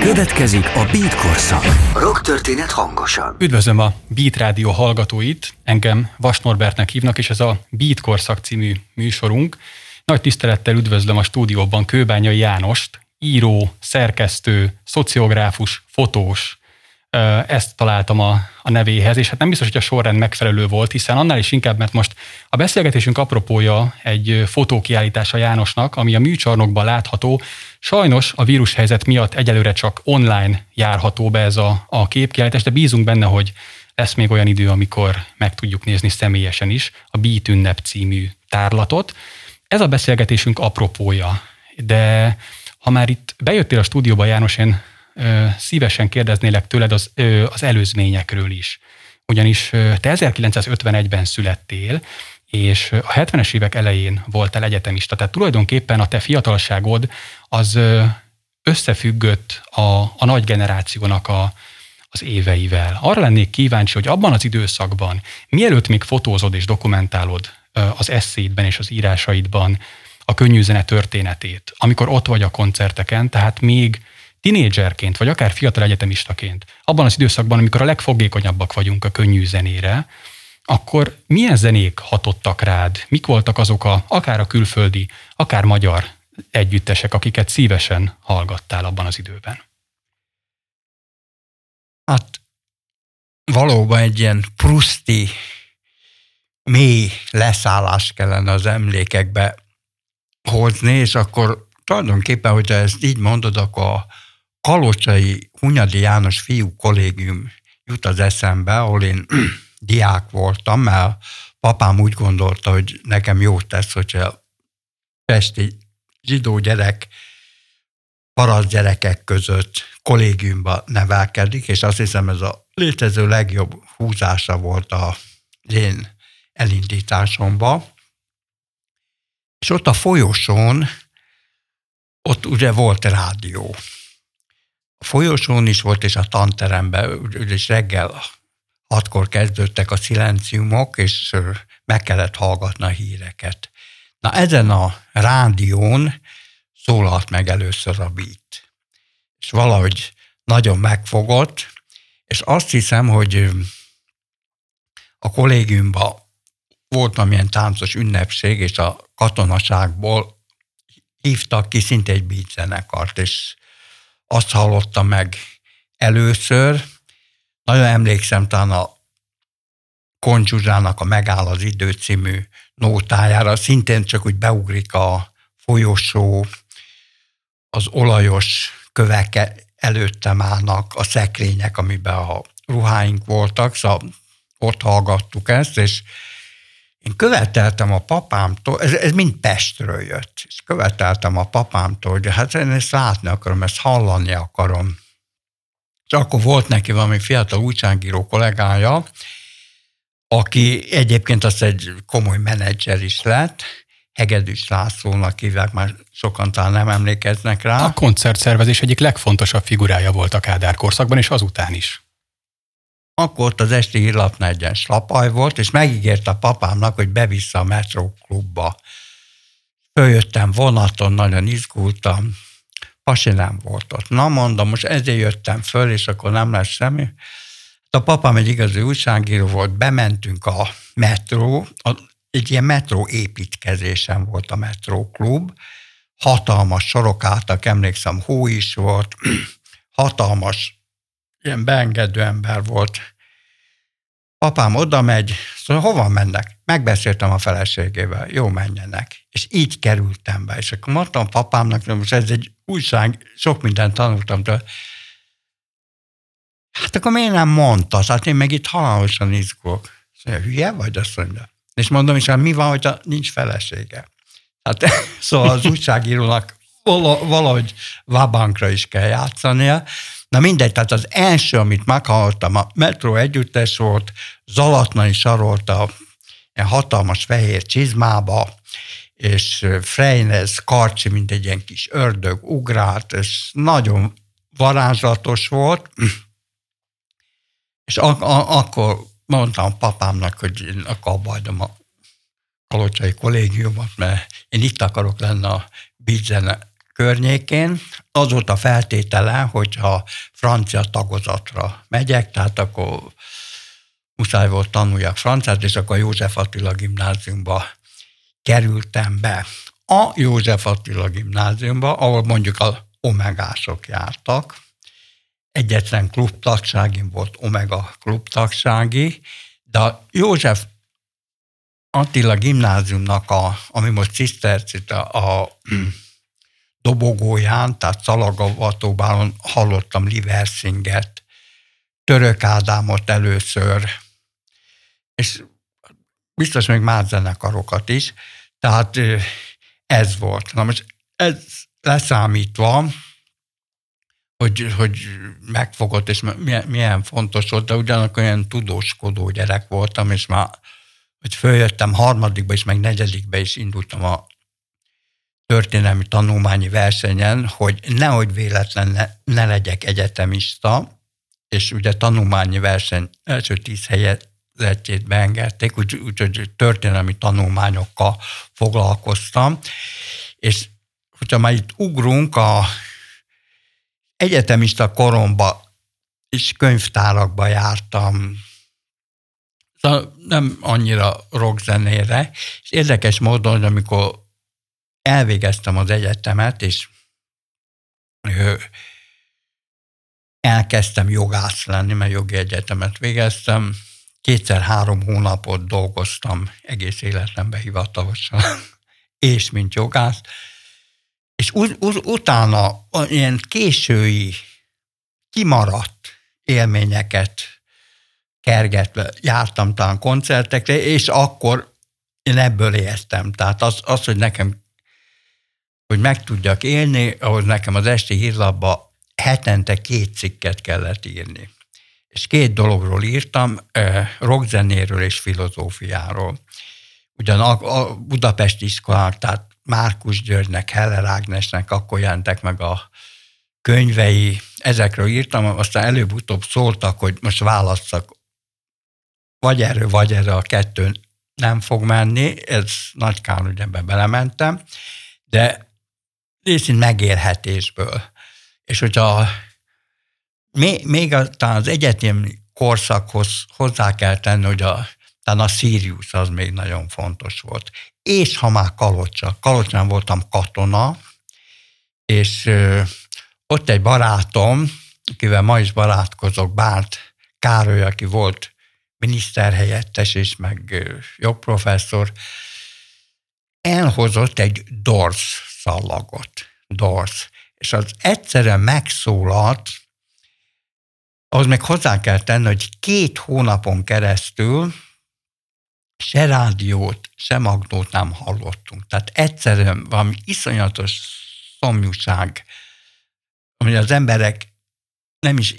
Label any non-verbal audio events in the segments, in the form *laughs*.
Következik a Beat korszak. Rock történet hangosan. Üdvözlöm a Beat Rádió hallgatóit, engem Vas Norbertnek hívnak, és ez a Beat korszak című műsorunk. Nagy tisztelettel üdvözlöm a stúdióban Kőbányai Jánost, író, szerkesztő, szociográfus, fotós, ezt találtam a, a nevéhez, és hát nem biztos, hogy a sorrend megfelelő volt, hiszen annál is inkább, mert most a beszélgetésünk apropója egy fotókiállítása Jánosnak, ami a műcsarnokban látható. Sajnos a vírushelyzet miatt egyelőre csak online járható be ez a, a képkiállítás, de bízunk benne, hogy lesz még olyan idő, amikor meg tudjuk nézni személyesen is a Beat Ünnep című tárlatot. Ez a beszélgetésünk apropója, de ha már itt bejöttél a stúdióba, János, én szívesen kérdeznélek tőled az, az előzményekről is. Ugyanis te 1951-ben születtél, és a 70-es évek elején voltál egyetemista, tehát tulajdonképpen a te fiatalságod az összefüggött a, a nagy generációnak a, az éveivel. Arra lennék kíváncsi, hogy abban az időszakban, mielőtt még fotózod és dokumentálod az eszédben és az írásaidban a könnyű zene történetét, amikor ott vagy a koncerteken, tehát még tinédzserként, vagy akár fiatal egyetemistaként, abban az időszakban, amikor a legfogékonyabbak vagyunk a könnyű zenére, akkor milyen zenék hatottak rád? Mik voltak azok a, akár a külföldi, akár magyar együttesek, akiket szívesen hallgattál abban az időben? Hát valóban egy ilyen pruszti, mély leszállás kellene az emlékekbe hozni, és akkor tulajdonképpen, hogyha ezt így mondod, akkor a Kalocsai Hunyadi János fiú kollégium jut az eszembe, ahol én diák voltam, mert papám úgy gondolta, hogy nekem jót tesz, hogyha pesti zsidó gyerek paraszt gyerekek között kollégiumba nevelkedik, és azt hiszem ez a létező legjobb húzása volt a én elindításomba. És ott a folyosón, ott ugye volt rádió. A folyosón is volt, és a tanteremben, és reggel hatkor kezdődtek a szilenciumok, és meg kellett hallgatni a híreket. Na ezen a rádión szólalt meg először a beat. És valahogy nagyon megfogott, és azt hiszem, hogy a kollégiumban volt valamilyen táncos ünnepség, és a katonaságból hívtak ki szinte egy beat zenekart, és azt hallottam meg először. Nagyon emlékszem talán a Koncsuzsának a Megáll az idő című nótájára, szintén csak úgy beugrik a folyosó, az olajos kövek előttem állnak, a szekrények, amiben a ruháink voltak, szóval ott hallgattuk ezt, és én követeltem a papámtól, ez, ez mind Pestről jött, és követeltem a papámtól, hogy hát én ezt látni akarom, ezt hallani akarom. És akkor volt neki valami fiatal újságíró kollégája, aki egyébként az egy komoly menedzser is lett, Hegedűs Lászlónak hívják, már sokan talán nem emlékeznek rá. A koncertszervezés egyik legfontosabb figurája volt a Kádár korszakban, és azután is akkor ott az esti hírlapnál egy ilyen slapaj volt, és megígérte a papámnak, hogy bevissza a Metro klubba. Följöttem vonaton, nagyon izgultam, pasi nem volt ott. Na mondom, most ezért jöttem föl, és akkor nem lesz semmi. A papám egy igazi újságíró volt, bementünk a metró, egy ilyen metró építkezésen volt a metró klub, hatalmas sorok álltak, emlékszem, hó is volt, *clears throat* hatalmas ilyen beengedő ember volt. Apám oda megy, szóval hova mennek? Megbeszéltem a feleségével, jó menjenek. És így kerültem be. És akkor mondtam papámnak, hogy most ez egy újság, sok mindent tanultam tőle. Hát akkor miért nem mondta? Hát én meg itt halálosan izgulok. Szóval hülye vagy? Azt mondja. És mondom is, mi van, hogyha nincs felesége? Hát *laughs* szóval az újságírónak valahogy vabankra is kell játszania, Na mindegy, tehát az első, amit meghallottam, a Metro együttes volt, Zalatnai sarolta ilyen hatalmas fehér csizmába, és Freinez Karcsi, mint egy ilyen kis ördög ugrált, és nagyon varázslatos volt, és ak- a- akkor mondtam papámnak, hogy én akkor abbahagyom a kalocsai kollégiumot, mert én itt akarok lenni a Bidzene környékén, az volt a feltétele, hogyha francia tagozatra megyek, tehát akkor muszáj volt tanuljak franciát, és akkor József Attila gimnáziumba kerültem be. A József Attila gimnáziumba, ahol mondjuk a omegások jártak, egyetlen klubtagságim volt Omega klubtagsági, de a József Attila gimnáziumnak, a, ami most Cisztercit a, a *clears throat* dobogóján, tehát Szalagavatóbálon hallottam Liversinget, Török Ádámot először, és biztos még más zenekarokat is, tehát ez volt. Na most ez leszámítva, hogy, hogy megfogott, és milyen, milyen fontos volt, de ugyanakkor olyan tudóskodó gyerek voltam, és már hogy följöttem harmadikba is, meg negyedikbe is indultam a történelmi tanulmányi versenyen, hogy nehogy véletlen ne, ne legyek egyetemista, és ugye tanulmányi verseny első tíz helyezettjét beengedték, úgyhogy úgy, történelmi tanulmányokkal foglalkoztam, és hogyha már itt ugrunk a egyetemista koromba is könyvtárakba jártam, szóval nem annyira rockzenére, és érdekes módon, hogy amikor elvégeztem az egyetemet, és elkezdtem jogász lenni, mert jogi egyetemet végeztem, kétszer-három hónapot dolgoztam egész életemben hivatalosan, *laughs* és mint jogász, és ut- ut- utána ilyen késői, kimaradt élményeket kergetve jártam talán koncertekre, és akkor én ebből értem. Tehát az, az hogy nekem, hogy meg tudjak élni, ahhoz nekem az esti hírlapba hetente két cikket kellett írni. És két dologról írtam, rockzenéről és filozófiáról. Ugyan a, a Budapesti iskolák, tehát Márkus Györgynek, Heller Ágnesnek akkor jelentek meg a könyvei, ezekről írtam, aztán előbb-utóbb szóltak, hogy most válasszak vagy erről, vagy erre a kettő nem fog menni, ez nagy kár, hogy ebbe belementem, de részint megélhetésből. És hogyha még, még a, talán az egyetemi korszakhoz hozzá kell tenni, hogy a, talán a Sirius az még nagyon fontos volt. És ha már Kalocsa. Kalocsán voltam katona, és ö, ott egy barátom, akivel ma is barátkozok, Bárt Károly, aki volt miniszterhelyettes és meg jogprofesszor, elhozott egy dorsz szallagot, dorsz, és az egyszerűen megszólalt, ahhoz meg hozzá kell tenni, hogy két hónapon keresztül se rádiót, se magnót nem hallottunk. Tehát egyszerűen valami iszonyatos szomjúság, ami az emberek nem is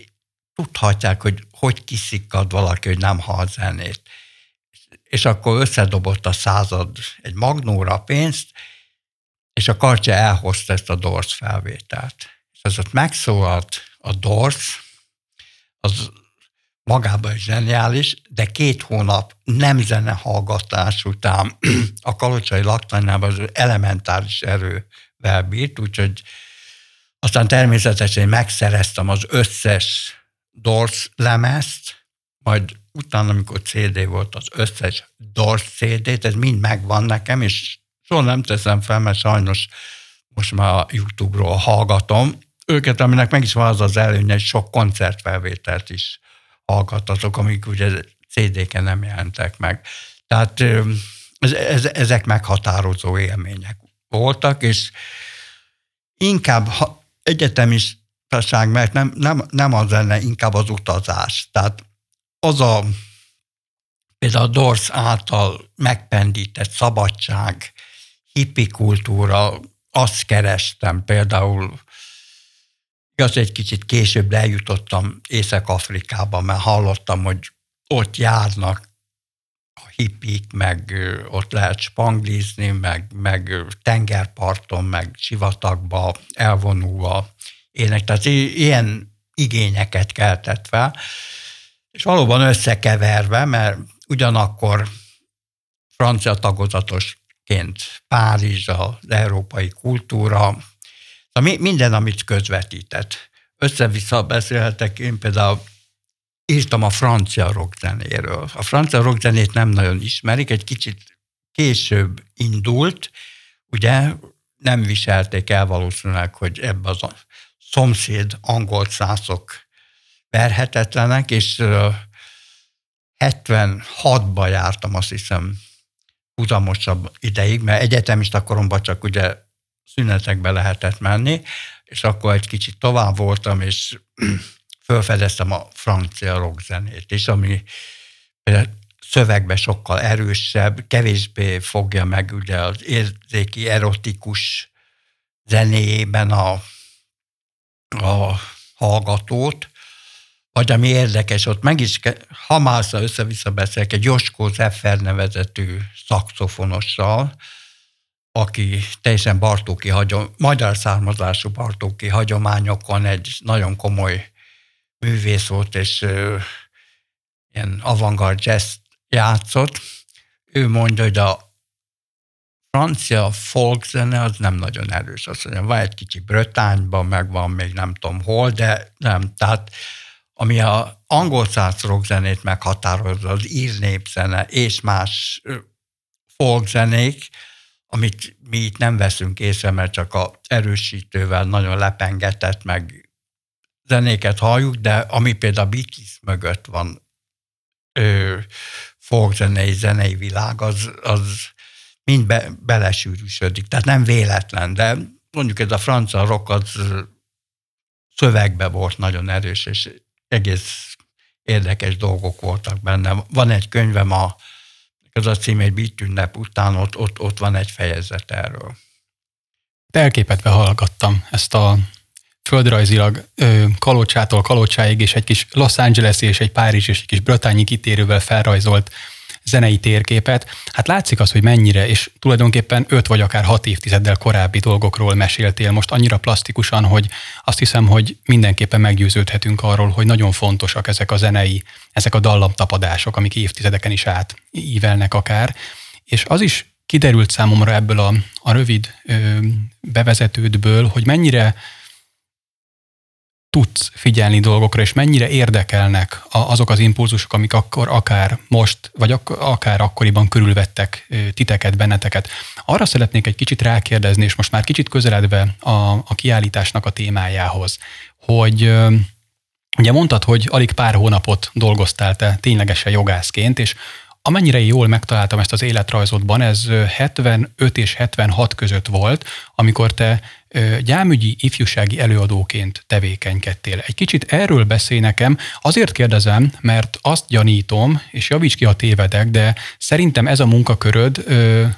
tudhatják, hogy hogy kiszikkad valaki, hogy nem hall zenét. És akkor összedobott a század egy magnóra pénzt, és a karcsa elhozta ezt a Dors felvételt. És az ott megszólalt a Dors, az magában is zseniális, de két hónap nem zene hallgatás után *clears throat* a kalocsai laktanyában az elementáris erővel bírt, úgyhogy aztán természetesen megszereztem az összes Doors lemezt, majd utána, amikor CD volt, az összes Doors CD-t, ez mind megvan nekem, és soha nem teszem fel, mert sajnos most már a YouTube-ról hallgatom őket, aminek meg is van az az előnye, hogy sok koncertfelvételt is hallgattatok, amik ugye CD-ken nem jelentek meg. Tehát ez, ez, ezek meghatározó élmények voltak, és inkább ha egyetemistaság, mert nem, nem, nem az lenne, inkább az utazás. Tehát az a például a Dors által megpendített szabadság, hippi kultúra, azt kerestem például Igaz, egy kicsit később eljutottam Észak-Afrikába, mert hallottam, hogy ott járnak a hippik, meg ott lehet spanglizni, meg, meg tengerparton, meg sivatagba elvonulva ének. Tehát ilyen igényeket keltett fel, és valóban összekeverve, mert ugyanakkor francia tagozatosként Párizs, az európai kultúra, Szóval minden, amit közvetített. Össze-vissza beszélhetek, én például írtam a francia rockzenéről. A francia rockzenét nem nagyon ismerik, egy kicsit később indult, ugye nem viselték el valószínűleg, hogy ebbe az a szomszéd angol szászok verhetetlenek, és 76-ba jártam, azt hiszem, uzamosabb ideig, mert egyetemista koromban csak ugye szünetekbe lehetett menni, és akkor egy kicsit tovább voltam, és *clears throat* felfedeztem a francia rockzenét is, ami szövegbe sokkal erősebb, kevésbé fogja meg ugye az érzéki, erotikus zenéjében a, a hallgatót, vagy ami érdekes, ott meg is, Hamásza össze-vissza beszélek, egy Joskó Zeffer nevezetű szakszofonossal, aki teljesen Bartóki hagyom, magyar származású Bartóki hagyományokon egy nagyon komoly művész volt, és ö, ilyen avantgard jazz játszott. Ő mondja, hogy a francia folk zene az nem nagyon erős. Azt mondja, van egy kicsi Brötányban, meg van még nem tudom hol, de nem. Tehát ami a angol száz rockzenét meghatározza, az ír népzene és más folkzenék, amit mi itt nem veszünk észre, mert csak a erősítővel nagyon lepengetett, meg zenéket halljuk, de ami például a Beatles mögött van, ö, folkzenei, zenei világ, az, az mind be, belesűrűsödik. Tehát nem véletlen, de mondjuk ez a francia rock az szövegbe volt nagyon erős, és egész érdekes dolgok voltak benne. Van egy könyvem, a, ez a cím egy Beat ünnep után, ott, ott, ott van egy fejezet erről. Elképetve hallgattam ezt a földrajzilag Kalocsától Kalocsáig és egy kis Los Angeles és egy Párizs és egy kis Bretányi kitérővel felrajzolt zenei térképet, hát látszik az, hogy mennyire, és tulajdonképpen öt vagy akár hat évtizeddel korábbi dolgokról meséltél most annyira plastikusan, hogy azt hiszem, hogy mindenképpen meggyőződhetünk arról, hogy nagyon fontosak ezek a zenei, ezek a dallamtapadások, amik évtizedeken is átívelnek akár, és az is kiderült számomra ebből a, a rövid ö, bevezetődből, hogy mennyire tudsz figyelni dolgokra, és mennyire érdekelnek azok az impulzusok, amik akkor akár most, vagy akár akkoriban körülvettek titeket, benneteket. Arra szeretnék egy kicsit rákérdezni, és most már kicsit közeledve a, a kiállításnak a témájához, hogy Ugye mondtad, hogy alig pár hónapot dolgoztál te ténylegesen jogászként, és Amennyire jól megtaláltam ezt az életrajzodban, ez 75 és 76 között volt, amikor te gyámügyi ifjúsági előadóként tevékenykedtél. Egy kicsit erről beszélj nekem, azért kérdezem, mert azt gyanítom, és javíts ki, a tévedek, de szerintem ez a munkaköröd,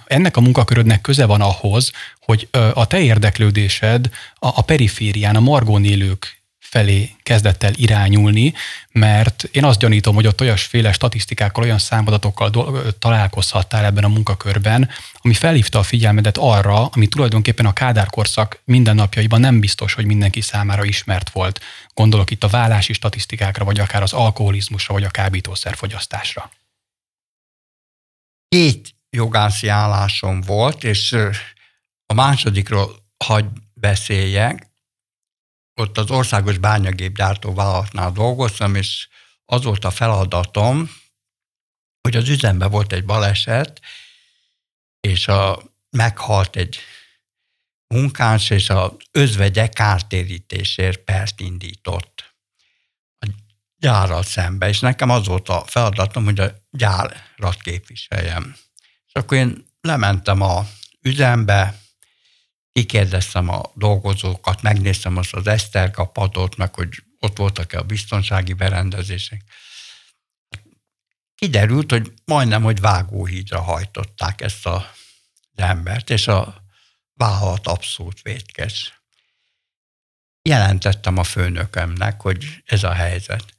ennek a munkakörödnek köze van ahhoz, hogy a te érdeklődésed a periférián, a margón élők felé kezdett el irányulni, mert én azt gyanítom, hogy ott olyasféle statisztikákkal, olyan számadatokkal találkozhattál ebben a munkakörben, ami felhívta a figyelmedet arra, ami tulajdonképpen a kádárkorszak mindennapjaiban nem biztos, hogy mindenki számára ismert volt. Gondolok itt a vállási statisztikákra, vagy akár az alkoholizmusra, vagy a kábítószerfogyasztásra. Két jogászi állásom volt, és a másodikról hagy beszéljek, ott az országos bányagépgyártó vállalatnál dolgoztam, és az volt a feladatom, hogy az üzemben volt egy baleset, és a, meghalt egy munkás, és az özvegye kártérítésért pert indított a gyárral szembe, és nekem az volt a feladatom, hogy a gyárat képviseljem. És akkor én lementem a üzembe, kikérdeztem a dolgozókat, megnéztem azt az eszterkapadot, meg hogy ott voltak-e a biztonsági berendezések. Kiderült, hogy majdnem, hogy vágóhídra hajtották ezt a, az embert, és a vállalat abszolút vétkes. Jelentettem a főnökömnek, hogy ez a helyzet.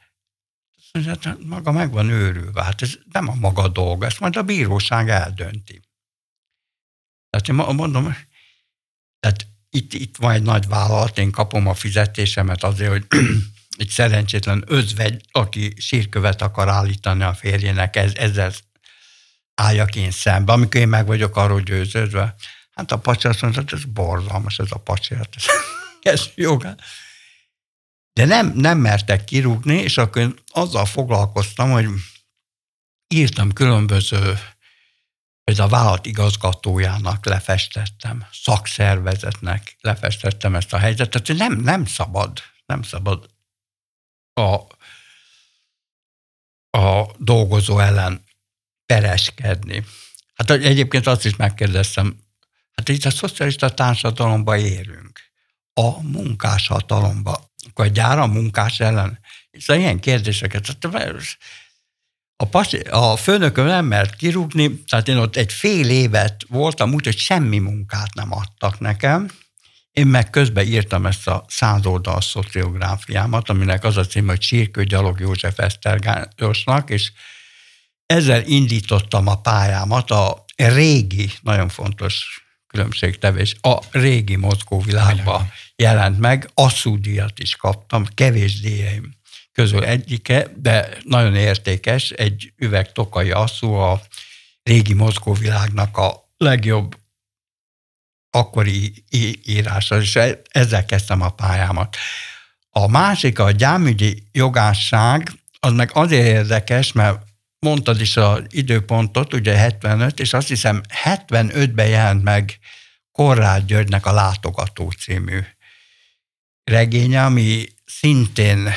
Mondja, hát maga meg van őrülve, hát ez nem a maga dolga, ezt majd a bíróság eldönti. Tehát én mondom, tehát itt, itt van egy nagy vállalat, én kapom a fizetésemet azért, hogy *clears throat* egy szerencsétlen özvegy, aki sírkövet akar állítani a férjének, ez, ezzel álljak én szembe, amikor én meg vagyok arról győződve. Hát a pacsi azt mondta, hogy ez borzalmas ez a pacsi. Hát szövetkeres *laughs* jogán. De nem, nem mertek kirúgni, és akkor azzal foglalkoztam, hogy írtam különböző, például a vállalat igazgatójának lefestettem, szakszervezetnek lefestettem ezt a helyzetet, nem, nem szabad, nem szabad a, a dolgozó ellen pereskedni. Hát egyébként azt is megkérdeztem, hát itt a szocialista társadalomba érünk, a munkáshatalomba, akkor a gyár a munkás ellen. Szóval ilyen kérdéseket. A, pasi, a főnököm nem mert kirúgni, tehát én ott egy fél évet voltam úgy, hogy semmi munkát nem adtak nekem. Én meg közben írtam ezt a száz oldal szociográfiámat, aminek az a cím, hogy Sírkő Gyalog József Esztergányosnak, és ezzel indítottam a pályámat a régi, nagyon fontos különbségtevés, a régi mozgóvilágban jelent meg, asszúdíjat is kaptam, kevés díjaim közül egyike, de nagyon értékes, egy üveg tokai asszú a régi mozgóvilágnak a legjobb akkori írása, és e- ezzel kezdtem a pályámat. A másik, a gyámügyi jogásság, az meg azért érdekes, mert mondtad is az időpontot, ugye 75, és azt hiszem 75-ben jelent meg Korrád Györgynek a Látogató című regénye, ami szintén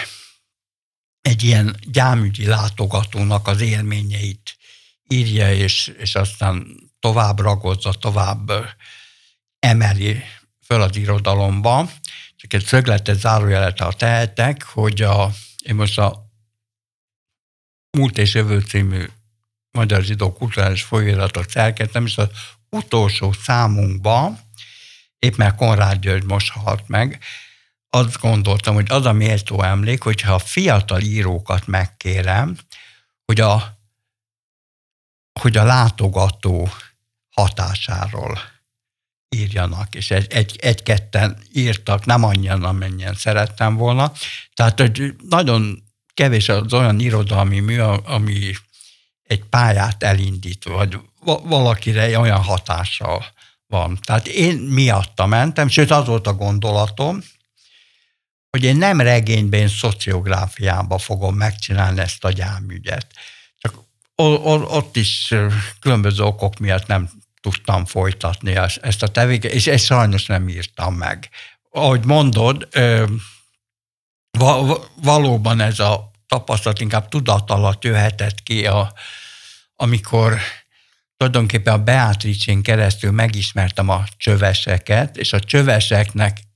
egy ilyen gyámügyi látogatónak az élményeit írja, és, és aztán tovább ragozza, tovább emeli föl az irodalomba. Csak egy szögletes zárójelet, ha tehetek, hogy a, én most a Múlt és Jövő című Magyar Zsidó Kulturális Folyóiratot szerkeztem, és az utolsó számunkban, épp mert Konrád György most halt meg, azt gondoltam, hogy az a méltó emlék, hogyha a fiatal írókat megkérem, hogy a, hogy a látogató hatásáról írjanak, és egy, egy, egy-ketten írtak, nem annyian, amennyien szerettem volna. Tehát, hogy nagyon kevés az olyan irodalmi mű, ami egy pályát elindít, vagy valakire olyan hatással van. Tehát én miatta mentem, sőt az volt a gondolatom, hogy én nem regényben, szociográfiában fogom megcsinálni ezt a gyámügyet. Csak ott is különböző okok miatt nem tudtam folytatni ezt a tevéket, és ezt sajnos nem írtam meg. Ahogy mondod, valóban ez a tapasztalat inkább tudat alatt jöhetett ki, a, amikor tulajdonképpen a Beatrice-n keresztül megismertem a csöveseket, és a csöveseknek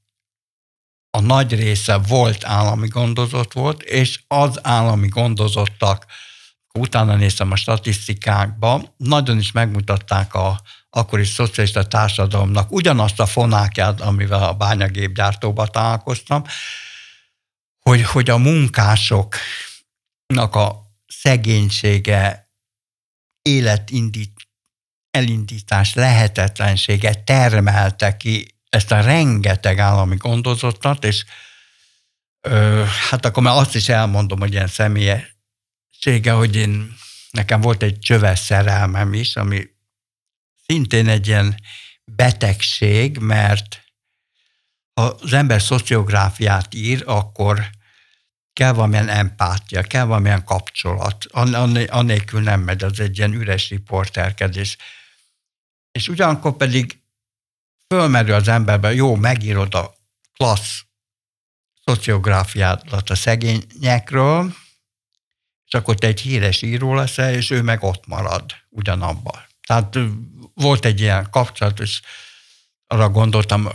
a nagy része volt állami gondozott volt, és az állami gondozottak, utána néztem a statisztikákba, nagyon is megmutatták a akkori szocialista társadalomnak ugyanazt a fonákját, amivel a bányagépgyártóba találkoztam, hogy, hogy a munkásoknak a szegénysége, életindít, elindítás lehetetlensége termelte ki ezt a rengeteg állami gondozottat, és ö, hát akkor már azt is elmondom, hogy ilyen személyessége, hogy én, nekem volt egy csöves szerelmem is, ami szintén egy ilyen betegség, mert ha az ember szociográfiát ír, akkor kell valamilyen empátia, kell valamilyen kapcsolat. Annélkül nem megy, az egy ilyen üres riporterkedés. És ugyanakkor pedig fölmerül az emberben, jó, megírod a klassz szociográfiát a szegényekről, és akkor te egy híres író leszel, és ő meg ott marad ugyanabban. Tehát volt egy ilyen kapcsolat, és arra gondoltam,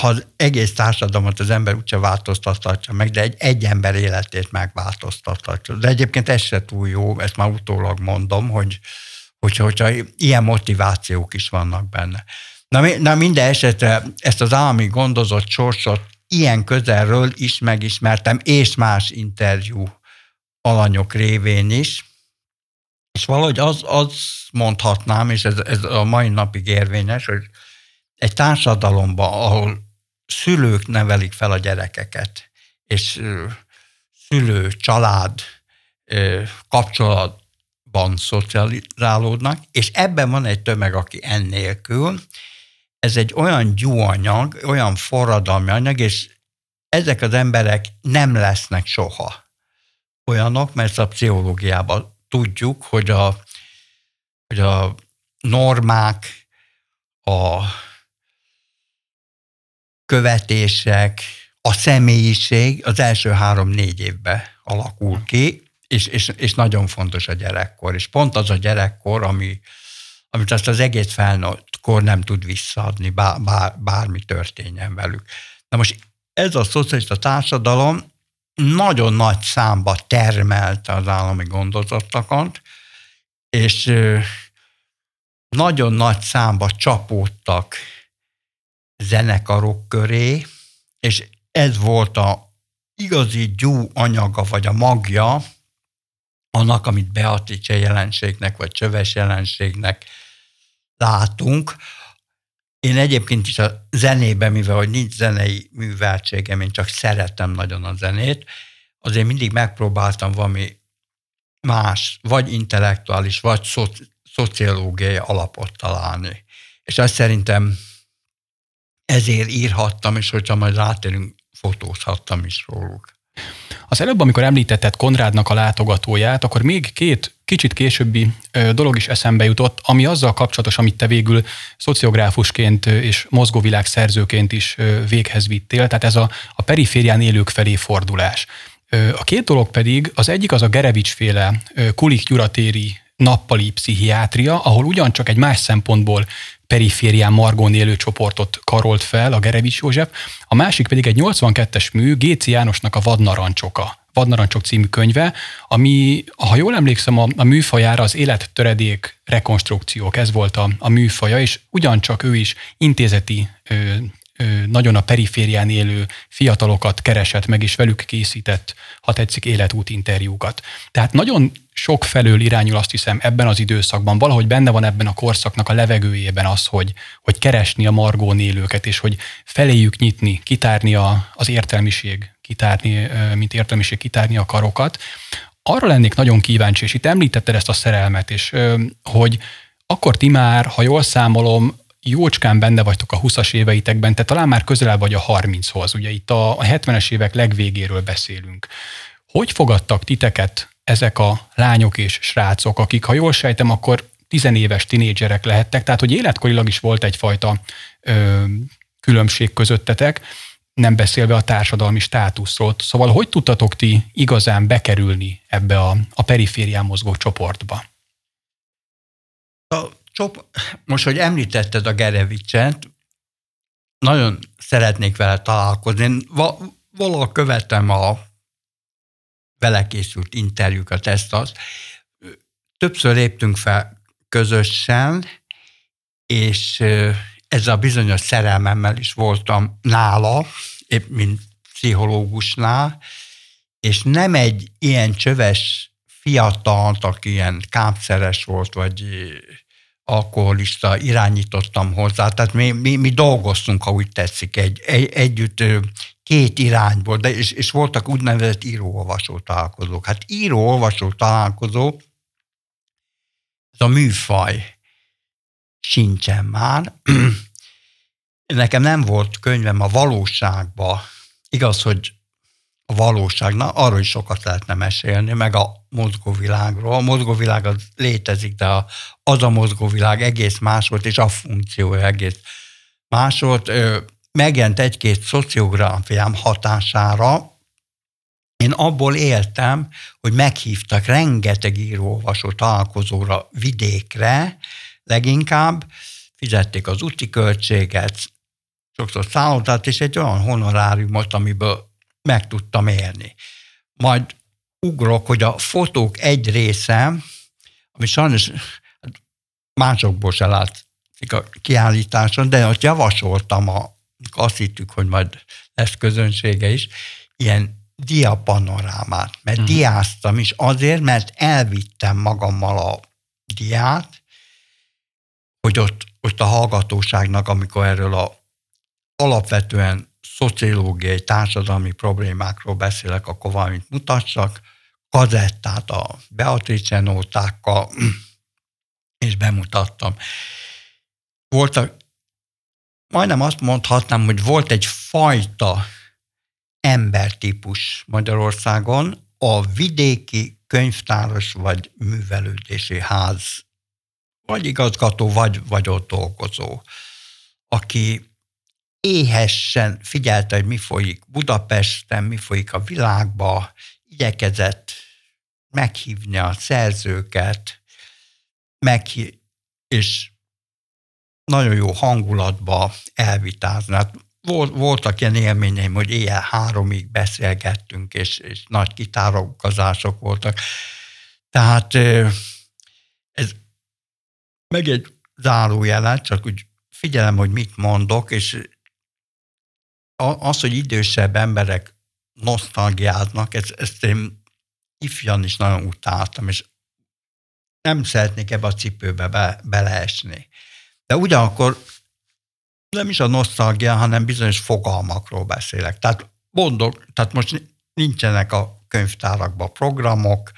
ha az egész társadalmat az ember úgyse változtathatja meg, de egy, egy ember életét megváltoztathatja. De egyébként ez se túl jó, ezt már utólag mondom, hogy, hogyha, hogyha ilyen motivációk is vannak benne. Na, na minden esetre ezt az állami gondozott sorsot ilyen közelről is megismertem, és más interjú alanyok révén is, és valahogy az, az mondhatnám, és ez, ez a mai napig érvényes, hogy egy társadalomban, ahol szülők nevelik fel a gyerekeket, és szülő, család kapcsolatban szocializálódnak, és ebben van egy tömeg, aki ennélkül, ez egy olyan gyúanyag, olyan forradalmi anyag, és ezek az emberek nem lesznek soha olyanok, mert a pszichológiában tudjuk, hogy a, hogy a normák, a követések, a személyiség az első három-négy évben alakul ki, és, és, és nagyon fontos a gyerekkor. És pont az a gyerekkor, ami, amit azt az egész felnőtt kor nem tud visszaadni, bár, bár, bármi történjen velük. Na most ez a szocialista társadalom nagyon nagy számba termelte az állami gondozottakat, és nagyon nagy számba csapódtak zenekarok köré, és ez volt a igazi gyú anyaga, vagy a magja annak, amit Beatrice jelenségnek, vagy Csöves jelenségnek látunk. Én egyébként is a zenében, mivel hogy nincs zenei műveltségem, én csak szeretem nagyon a zenét, azért mindig megpróbáltam valami más, vagy intellektuális, vagy szoci- szociológiai alapot találni. És azt szerintem ezért írhattam, és hogyha majd rátérünk, fotózhattam is róluk. Az előbb, amikor említetted Konrádnak a látogatóját, akkor még két kicsit későbbi dolog is eszembe jutott, ami azzal kapcsolatos, amit te végül szociográfusként és mozgóvilág szerzőként is véghez vittél, tehát ez a, a periférián élők felé fordulás. A két dolog pedig, az egyik az a Gerevics féle Kulik Gyuratéri nappali pszichiátria, ahol ugyancsak egy más szempontból periférián margón élő csoportot karolt fel a Gerevics József, a másik pedig egy 82-es mű Géci Jánosnak a Vadnarancsoka. Vadnarancsok című könyve, ami, ha jól emlékszem, a, a műfajára az élettöredék rekonstrukciók, ez volt a, a műfaja, és ugyancsak ő is intézeti ö, nagyon a periférián élő fiatalokat keresett meg, és velük készített, ha tetszik, életút interjúkat. Tehát nagyon sok felől irányul azt hiszem ebben az időszakban, valahogy benne van ebben a korszaknak a levegőjében az, hogy, hogy keresni a margón élőket, és hogy feléjük nyitni, kitárni a, az értelmiség, kitárni, mint értelmiség, kitárni a karokat. Arra lennék nagyon kíváncsi, és itt említetted ezt a szerelmet, és hogy akkor ti már, ha jól számolom, jócskán benne vagytok a 20-as éveitekben, te talán már közelebb vagy a 30-hoz. Ugye itt a 70-es évek legvégéről beszélünk. Hogy fogadtak titeket ezek a lányok és srácok, akik, ha jól sejtem, akkor tizenéves tinédzserek lehettek, tehát hogy életkorilag is volt egyfajta ö, különbség közöttetek, nem beszélve a társadalmi státuszról. Szóval hogy tudtatok ti igazán bekerülni ebbe a, a periférián mozgó csoportba? A csop, most, hogy említetted a Gerevicset, nagyon szeretnék vele találkozni. Va, valahol követem a vele készült interjúkat, ezt az. Többször léptünk fel közösen, és ez a bizonyos szerelmemmel is voltam nála, épp mint pszichológusnál, és nem egy ilyen csöves fiatalt, aki ilyen kápszeres volt, vagy alkoholista irányítottam hozzá, tehát mi, mi, mi dolgoztunk, ha úgy tetszik, egy, egy, együtt két irányból, de és, és voltak úgynevezett író-olvasó találkozók. Hát író-olvasó találkozó, ez a műfaj sincsen már. *clears throat* Nekem nem volt könyvem a valóságba. Igaz, hogy valóság, na, arról is sokat lehetne mesélni, meg a mozgóvilágról. A mozgóvilág az létezik, de az a mozgóvilág egész más volt, és a funkciója egész más volt. Megjelent egy-két szociográfiám hatására, én abból éltem, hogy meghívtak rengeteg író-olvasó találkozóra vidékre, leginkább fizették az úti költséget, sokszor szállodát, és egy olyan honoráriumot, amiből meg tudtam élni. Majd ugrok, hogy a fotók egy része, ami sajnos hát másokból se látszik a kiállításon, de azt javasoltam, a, azt hittük, hogy majd lesz közönsége is, ilyen diapanorámát, mert uh-huh. diáztam is azért, mert elvittem magammal a diát, hogy ott, ott a hallgatóságnak, amikor erről a alapvetően szociológiai, társadalmi problémákról beszélek, akkor valamit mutassak, kazettát a Beatrice nótákkal, *clears throat* és bemutattam. Voltak majdnem azt mondhatnám, hogy volt egy fajta embertípus Magyarországon, a vidéki könyvtáros vagy művelődési ház, vagy igazgató, vagy, vagy ott dolgozó, aki éhessen figyelte, hogy mi folyik Budapesten, mi folyik a világba, igyekezett meghívni a szerzőket, meghív, és nagyon jó hangulatba elvitázni. Hát volt, voltak ilyen élményeim, hogy éjjel háromig beszélgettünk, és, és nagy kitárogazások voltak. Tehát ez meg egy zárójelet, csak úgy figyelem, hogy mit mondok, és az, hogy idősebb emberek nosztalgiáznak, ezt, ezt én ifjan is nagyon utáltam, és nem szeretnék ebbe a cipőbe be, beleesni. De ugyanakkor nem is a nosztalgia, hanem bizonyos fogalmakról beszélek. Tehát mondok, tehát most nincsenek a könyvtárakban programok,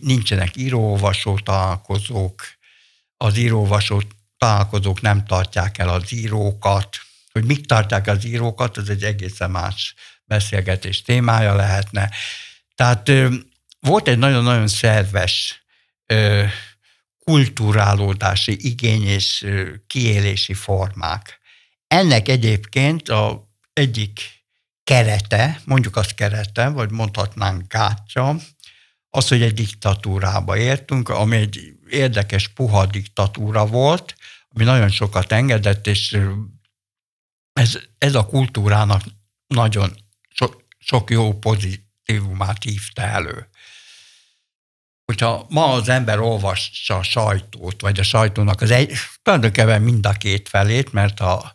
nincsenek íróolvasó találkozók, az íróolvasó találkozók nem tartják el az írókat, hogy mik tartják az írókat, ez egy egészen más beszélgetés témája lehetne. Tehát volt egy nagyon-nagyon szerves kulturálódási igény és kiélési formák. Ennek egyébként a egyik kerete, mondjuk az kerete, vagy mondhatnánk gátja, az, hogy egy diktatúrába értünk, ami egy érdekes, puha diktatúra volt, ami nagyon sokat engedett, és ez, ez a kultúrának nagyon so, sok jó pozitívumát hívta elő hogyha ma az ember olvassa a sajtót, vagy a sajtónak az egy, tulajdonképpen mind a két felét, mert a,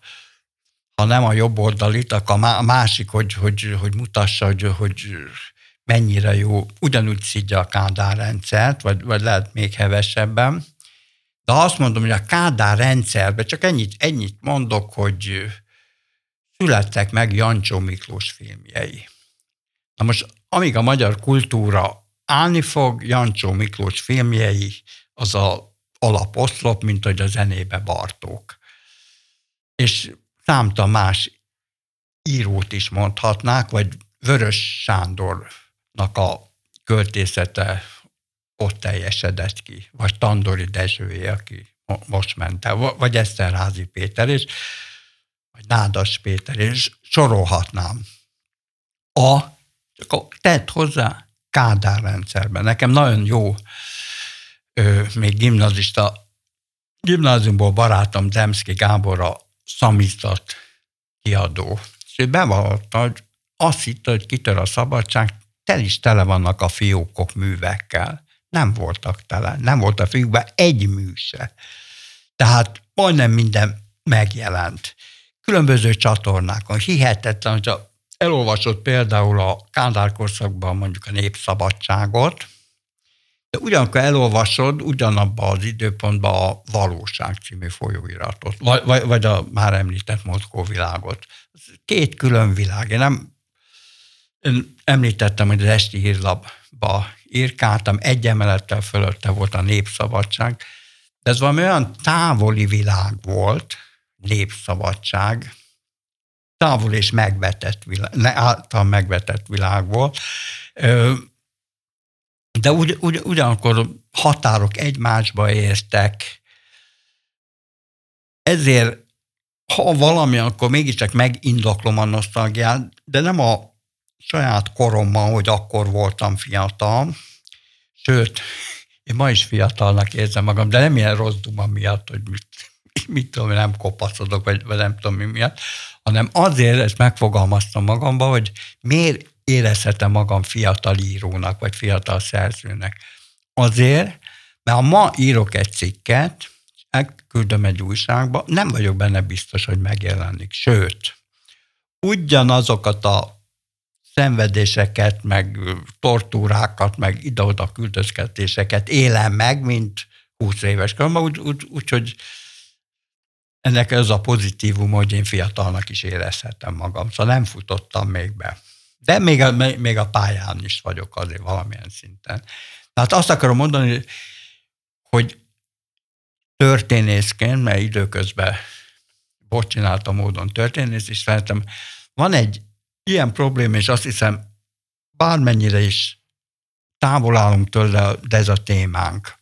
ha nem a jobb oldalit, akkor a másik, hogy, hogy, hogy mutassa, hogy, hogy mennyire jó, ugyanúgy szidja a Kádár rendszert, vagy, vagy lehet még hevesebben. De azt mondom, hogy a Kádár rendszerben, csak ennyit, ennyit mondok, hogy születtek meg Jancsó Miklós filmjei. Na most, amíg a magyar kultúra állni fog, Jancsó Miklós filmjei, az a alaposzlop, mint hogy a zenébe Bartók. És számta más írót is mondhatnák, vagy Vörös Sándornak a költészete ott teljesedett ki, vagy Tandori Dezsője, aki most ment el, vagy Eszterházi Péter, és, vagy Nádas Péter, és sorolhatnám. A, csak tett hozzá Kádár rendszerben. Nekem nagyon jó ö, még gimnazista, gimnáziumból barátom Demszki Gábor a szamizdat kiadó. És ő bevallotta, hogy azt hitte, hogy kitör a szabadság, tel is tele vannak a fiókok művekkel. Nem voltak tele, nem volt a fiúkban egy mű se. Tehát majdnem minden megjelent. Különböző csatornákon. Hihetetlen, hogy a elolvasott például a Kádár korszakban mondjuk a Népszabadságot, de ugyanakkor elolvasod ugyanabban az időpontban a Valóság című folyóiratot, vagy, vagy, vagy a már említett Moszkó világot. Két külön világ. Én nem én említettem, hogy az esti hírlapba írkáltam, egy emelettel fölötte volt a népszabadság, de ez valami olyan távoli világ volt, népszabadság, távol és megvetett világ, által megvetett világ volt. De ugy, ugy, ugyanakkor határok egymásba értek, ezért ha valami, akkor mégiscsak megindoklom a nosztalgiát, de nem a saját korommal, hogy akkor voltam fiatal, sőt, én ma is fiatalnak érzem magam, de nem ilyen rossz duma miatt, hogy mit, *laughs* mit tudom, nem kopaszodok, vagy, vagy nem tudom mi miatt, hanem azért ezt megfogalmaztam magamba, hogy miért érezhetem magam fiatal írónak, vagy fiatal szerzőnek. Azért, mert ha ma írok egy cikket, elküldöm egy újságba, nem vagyok benne biztos, hogy megjelenik. Sőt, ugyanazokat a szenvedéseket, meg tortúrákat, meg ide-oda küldözkedéseket élem meg, mint 20 éves koromban, úgyhogy úgy, úgy, úgy ennek ez a pozitívum, hogy én fiatalnak is érezhetem magam, szóval nem futottam még be. De még a, még a pályán is vagyok azért valamilyen szinten. Tehát azt akarom mondani, hogy történészként, mert időközben csináltam módon történész, és szerintem van egy ilyen probléma, és azt hiszem, bármennyire is távol állunk tőle, de ez a témánk,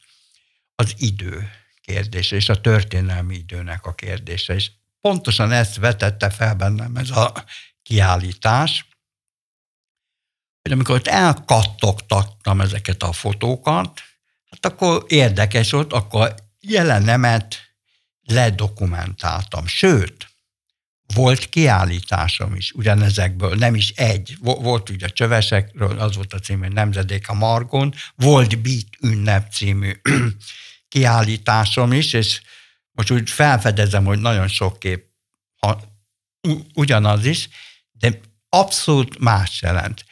az idő kérdése, és a történelmi időnek a kérdése. És pontosan ezt vetette fel bennem ez a kiállítás, hogy amikor ott elkattogtattam ezeket a fotókat, hát akkor érdekes volt, akkor jelenemet ledokumentáltam. Sőt, volt kiállításom is ugyanezekből, nem is egy. Volt ugye a Csövesekről, az volt a cím, hogy Nemzedék a Margon, volt Beat ünnep című kiállításom is, és most úgy felfedezem, hogy nagyon sok kép ha, ugyanaz is, de abszolút más jelent.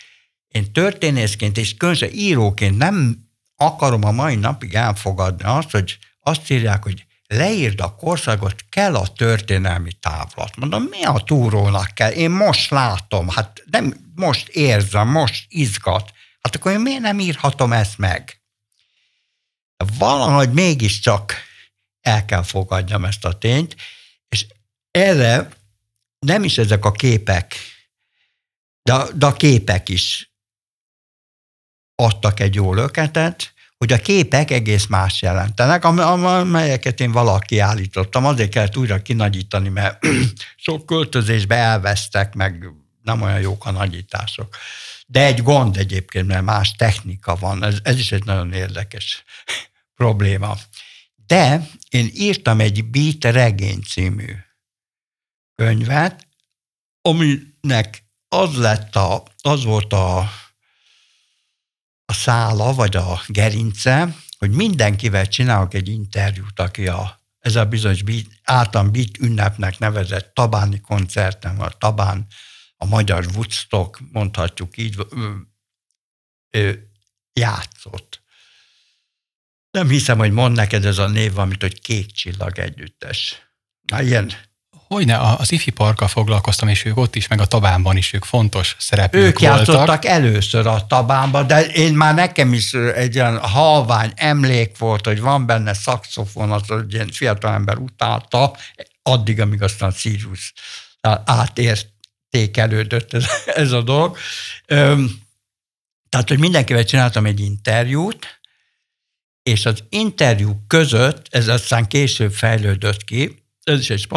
Én történészként és különösen íróként nem akarom a mai napig elfogadni azt, hogy azt írják, hogy leírd a korszakot, kell a történelmi távlat. Mondom, mi a túrónak kell? Én most látom, hát nem most érzem, most izgat. Hát akkor én miért nem írhatom ezt meg? Valahogy mégiscsak el kell fogadjam ezt a tényt, és erre nem is ezek a képek, de, de a képek is adtak egy jó löketet, hogy a képek egész más jelentenek, amelyeket én valaki állítottam. Azért kellett újra kinagyítani, mert *clears throat* sok költözésbe elvesztek, meg nem olyan jók a nagyítások. De egy gond egyébként, mert más technika van, ez, ez is egy nagyon érdekes *laughs* probléma. De én írtam egy Beat regény című könyvet, aminek az lett a, az volt a a szála, vagy a gerince, hogy mindenkivel csinálok egy interjút, aki a, ez a bizonyos általán bit ünnepnek nevezett Tabáni koncerten, a Tabán, magyar Woodstock, mondhatjuk így, ő, ő játszott. Nem hiszem, hogy mond neked ez a név, amit, hogy Kék Csillag Együttes. Na, ilyen Hogyne, az IFI parkkal foglalkoztam, és ők ott is, meg a Tabánban is ők fontos szereplők Ők voltak. játszottak először a Tabánban, de én már nekem is egy olyan halvány emlék volt, hogy van benne szakszofon, az egy ilyen fiatalember utálta, addig, amíg aztán Sirius átértékelődött ez, *laughs* ez a dolog. Tehát, hogy mindenkivel csináltam egy interjút, és az interjú között, ez aztán később fejlődött ki, ez is egy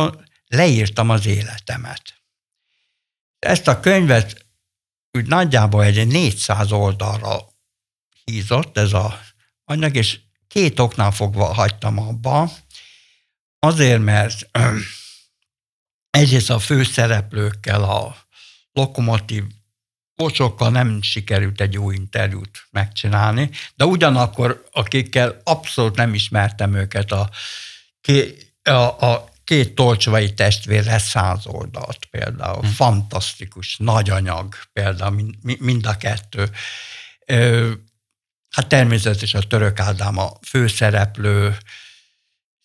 leírtam az életemet. Ezt a könyvet úgy nagyjából egy 400 oldalra hízott ez a anyag, és két oknál fogva hagytam abba. Azért, mert *clears throat* egyrészt a főszereplőkkel, a lokomotív bosokkal nem sikerült egy jó interjút megcsinálni, de ugyanakkor, akikkel abszolút nem ismertem őket, a, a, a két tolcsvai testvérre száz oldalt például. Hmm. Fantasztikus, nagy anyag például mind a kettő. Hát természetesen a Török Ádám a főszereplő,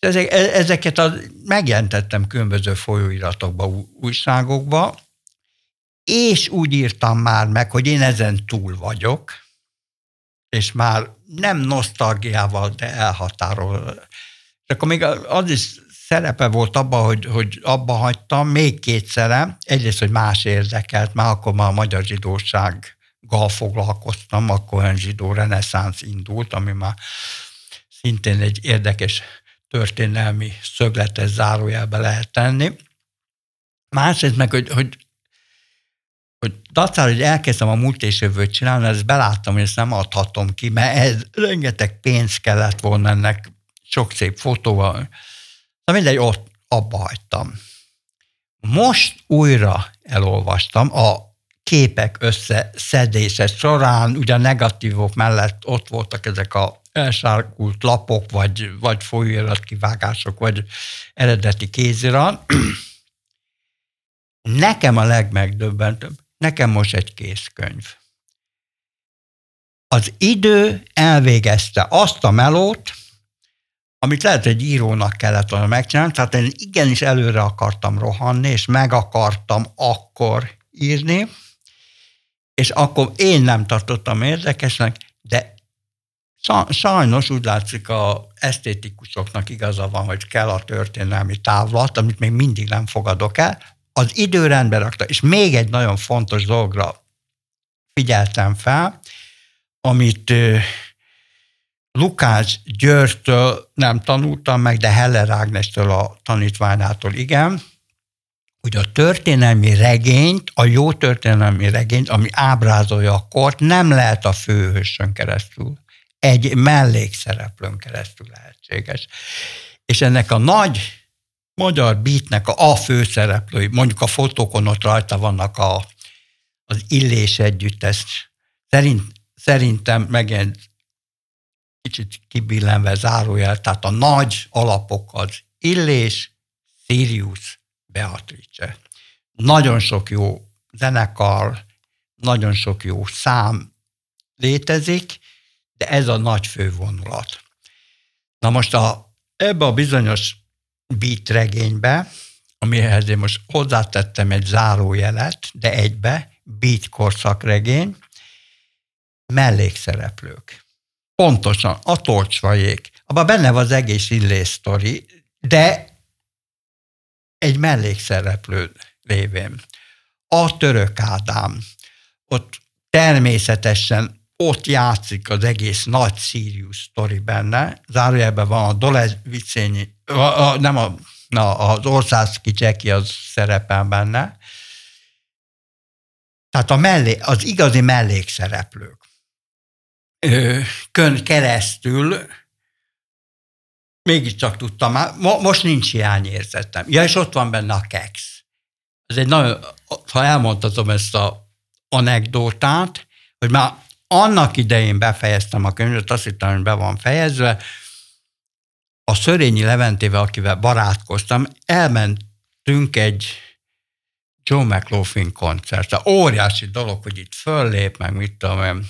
ezek, e, ezeket a, megjelentettem különböző folyóiratokba, újságokba, és úgy írtam már meg, hogy én ezen túl vagyok, és már nem nosztalgiával, de elhatárol. És akkor még az is szerepe volt abban, hogy, hogy abba hagytam, még kétszere, egyrészt, hogy más érdekelt, már akkor már a magyar zsidósággal foglalkoztam, akkor olyan zsidó reneszánsz indult, ami már szintén egy érdekes történelmi szögletes zárójelbe lehet tenni. Másrészt meg, hogy, hogy hogy dacára, hogy elkezdtem a múlt és jövőt csinálni, ezt beláttam, hogy ezt nem adhatom ki, mert ez rengeteg pénz kellett volna ennek sok szép fotóval, Na mindegy, ott abba hagytam. Most újra elolvastam a képek összeszedése során, ugye a negatívok mellett ott voltak ezek a elsárkult lapok, vagy, vagy folyóiratkivágások, vagy eredeti kézirat. *clears throat* Nekem a legmegdöbbentőbb, nekem most egy készkönyv. Az idő elvégezte azt a melót, amit lehet egy írónak kellett volna megcsinálni, tehát én igenis előre akartam rohanni, és meg akartam akkor írni, és akkor én nem tartottam érdekesnek, de Sajnos úgy látszik a esztétikusoknak igaza van, hogy kell a történelmi távlat, amit még mindig nem fogadok el. Az időrendbe rakta, és még egy nagyon fontos dologra figyeltem fel, amit Lukács Györgytől nem tanultam meg, de Heller Ágnestől a tanítványától igen, hogy a történelmi regényt, a jó történelmi regényt, ami ábrázolja a kort, nem lehet a főhősön keresztül. Egy mellékszereplőn keresztül lehetséges. És ennek a nagy magyar beatnek a, a főszereplői, mondjuk a fotókon ott rajta vannak a, az illés együttes. Szerint, szerintem megint kicsit kibillenve zárójel, tehát a nagy alapok az Illés, Sirius, Beatrice. Nagyon sok jó zenekar, nagyon sok jó szám létezik, de ez a nagy fővonulat. Na most a, ebbe a bizonyos beat regénybe, amihez én most hozzátettem egy zárójelet, de egybe, beat korszak regény, mellékszereplők. Pontosan, a torcsvajék. Abban benne van az egész illés sztori, de egy mellékszereplő lévén. A török Ádám. Ott természetesen ott játszik az egész nagy Sirius sztori benne. Zárójelben van a Dolezvicényi, nem a, na, az Országszki Cseki az szerepel benne. Tehát a mellé, az igazi mellékszereplők kön keresztül mégiscsak tudtam már, most nincs hiányérzetem. Ja, és ott van benne a kex. Ez egy nagyon, ha elmondhatom ezt a anekdótát, hogy már annak idején befejeztem a könyvet, azt hittem, hogy be van fejezve, a Szörényi Leventével, akivel barátkoztam, elmentünk egy Joe McLaughlin koncertre. Óriási dolog, hogy itt föllép, meg mit tudom én.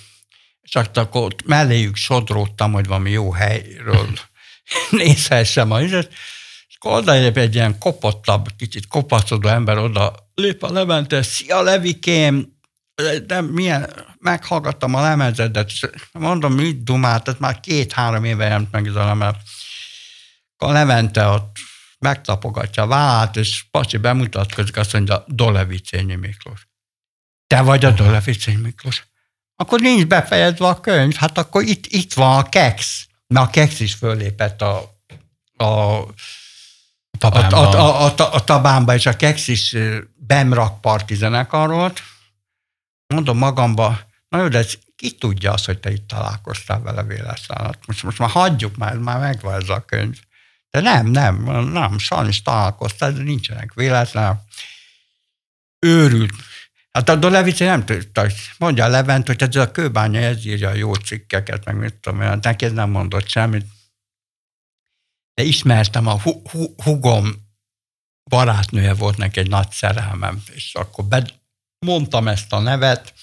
És akkor ott melléjük sodródtam, hogy valami jó helyről *laughs* nézhessem a izet, és akkor oda egy ilyen kopottabb, kicsit kopaszodó ember oda lép a Levente, szia Levikém, de milyen, meghallgattam a lemezedet, mondom, mit dumált, ez már két-három éve jelent meg ez a lemez. A Levente ott megtapogatja a vállát, és Pasi bemutatkozik, azt mondja, Dolevicényi Miklós. Te vagy a Dolevicényi Miklós? Akkor nincs befejezve a könyv, hát akkor itt, itt van a kex. Na, a Kex is föllépett a, a, a, a, a, a, a tabánba, és a Kex is bemrak parti zenekarról. Mondom magamba, na jó, de ez, ki tudja azt, hogy te itt találkoztál vele véletlenül. Most, most már hagyjuk, már, már megvan ez a könyv. De nem, nem, nem, sajnos találkoztál, de nincsenek véletlen. Őrült. Hát a Dolevice nem tudta, mondja a Levent, hogy ez a kőbánya, ez írja a jó cikkeket, meg mit tudom én, neki ez nem mondott semmit. De ismertem a hu- hu- hugom barátnője volt neki egy nagy szerelmem, és akkor be, mondtam ezt a nevet,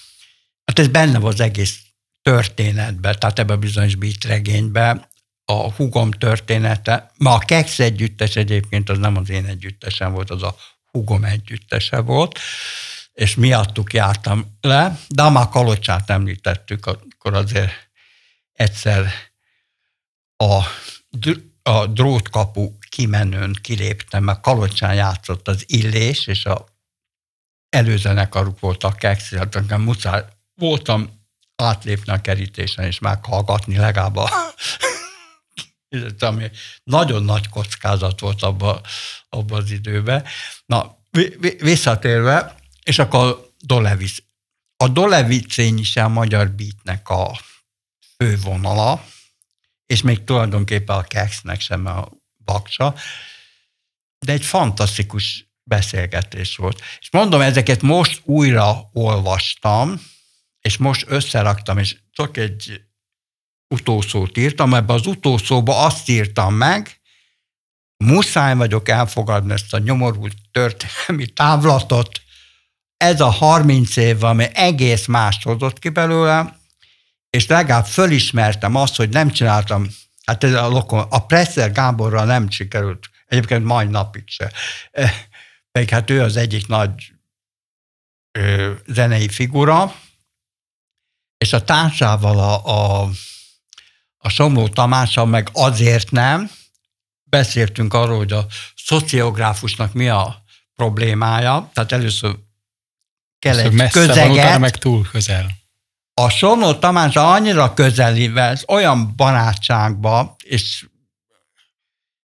hát ez benne volt az egész történetben, tehát ebben a bizonyos beat regényben, a hugom története. Ma a Kex együttes egyébként az nem az én együttesem volt, az a hugom együttese volt és miattuk jártam le, de már Kalocsát említettük, akkor azért egyszer a, a drótkapu kimenőn kiléptem, mert Kalocsán játszott az Illés, és a előzenekaruk volt a Kex, hát muszáj voltam átlépni a kerítésen, és meghallgatni legalább a *laughs* ami nagyon nagy kockázat volt abban abba az időben. Na, visszatérve, és akkor Dolevic. A Dolevicény is a magyar beatnek a fővonala, és még tulajdonképpen a Kexnek sem a baksa, de egy fantasztikus beszélgetés volt. És mondom, ezeket most újra olvastam, és most összeraktam, és csak egy utószót írtam, ebben az utószóba azt írtam meg, muszáj vagyok elfogadni ezt a nyomorult történelmi távlatot, ez a 30 év, ami egész más hozott ki belőle, és legalább fölismertem azt, hogy nem csináltam, hát ez a, lokon, a Presser Gáborral nem sikerült, egyébként majd napig se. Pedig hát ő az egyik nagy ö, zenei figura, és a társával, a, a, A Somló Tamással meg azért nem, beszéltünk arról, hogy a szociográfusnak mi a problémája, tehát először kell egy messze közeget, van, meg túl közel. A Somló Tamás annyira közelivel, olyan barátságba, és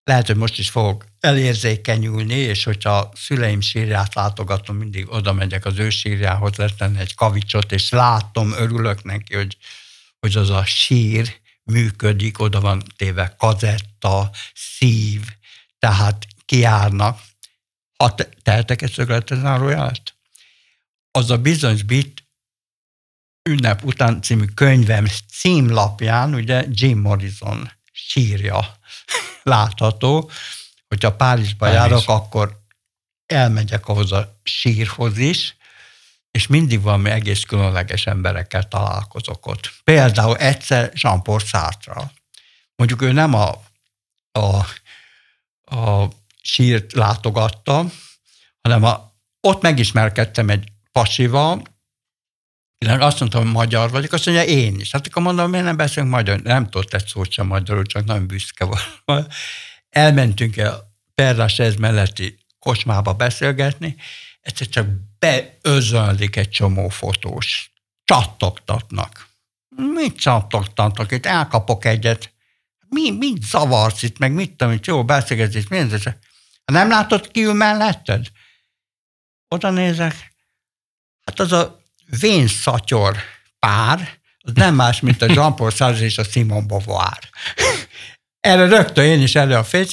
lehet, hogy most is fogok elérzékenyülni, és hogyha a szüleim sírját látogatom, mindig oda megyek az ő sírjához, letenni egy kavicsot, és látom, örülök neki, hogy, hogy az a sír működik, oda van téve kazetta, szív, tehát kiárnak. Ha te, tehetek egy szögletes zárójelet? Az a bizonyos bit ünnep után című könyvem címlapján, ugye Jim Morrison sírja látható, hogyha Párizsba Párizs. járok, akkor elmegyek ahhoz a sírhoz is, és mindig valami egész különleges emberekkel találkozok ott. Például egyszer Jean-Paul Sartre. Mondjuk ő nem a, a, a sírt látogatta, hanem a, ott megismerkedtem egy pasival, azt mondtam, hogy magyar vagyok, azt mondja, én is. Hát akkor mondom, miért nem beszélünk magyar? Nem tudott egy szót sem magyarul, csak nagyon büszke volt. Elmentünk el Perrás ez melletti kocsmába beszélgetni, egyszer csak beözönlik egy csomó fotós. Csattogtatnak. Mit csattogtatnak? Itt elkapok egyet. Mi, mit zavarsz itt, meg mit tudom, jó beszélgetés, mi ez? Nem látod ki ül melletted? Oda nézek, hát az a vén szatyor pár, az nem más, mint a Jean-Paul Sartre és a Simon Beauvoir. Erre rögtön én is elő a fény,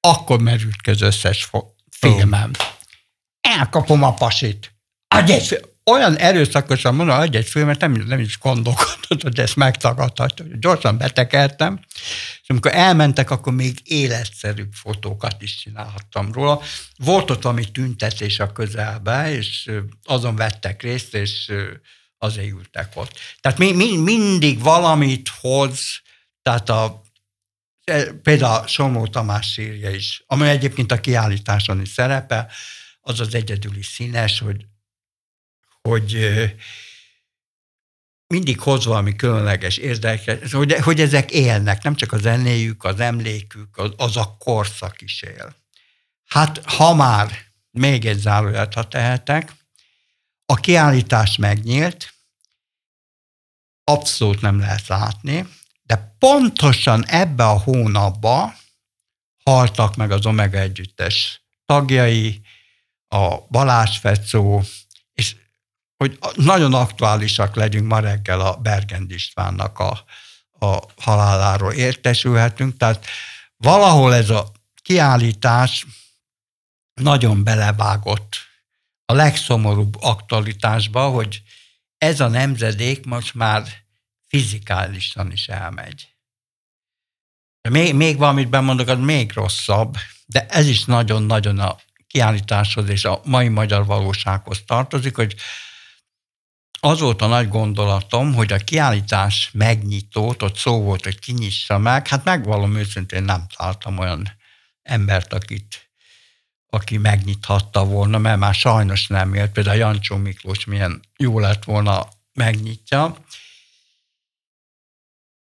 akkor merült ki az összes filmem. Elkapom a pasit. Adj egy olyan erőszakosan mondom, hogy egy filmet nem, nem is gondolkodott, hogy ezt megtagadhatja. Gyorsan betekertem, és amikor elmentek, akkor még életszerűbb fotókat is csinálhattam róla. Volt ott valami tüntetés a közelbe, és azon vettek részt, és azért ültek ott. Tehát mi, mi, mindig valamit hoz, tehát a e, például Somó Tamás sírja is, ami egyébként a kiállításon is szerepel, az az egyedüli színes, hogy hogy mindig hoz valami különleges érdekes, hogy, hogy ezek élnek, nem csak a zenéjük, az emlékük, az, az a korszak is él. Hát, ha már még egy záróját, ha tehetek, a kiállítás megnyílt, abszolút nem lehet látni, de pontosan ebbe a hónapba haltak meg az Omega együttes tagjai, a Balázs Fecó, és hogy nagyon aktuálisak legyünk ma reggel a Bergend Istvánnak a, a haláláról értesülhetünk. Tehát valahol ez a kiállítás nagyon belevágott a legszomorúbb aktualitásba, hogy ez a nemzedék most már fizikálisan is elmegy. Még, még valamit bemondok, az még rosszabb, de ez is nagyon-nagyon a kiállításhoz és a mai magyar valósághoz tartozik, hogy az volt a nagy gondolatom, hogy a kiállítás megnyitót, ott szó volt, hogy kinyissa meg, hát megvalom őszintén nem találtam olyan embert, akit, aki megnyithatta volna, mert már sajnos nem élt. Például Jancsó Miklós milyen jó lett volna megnyitja.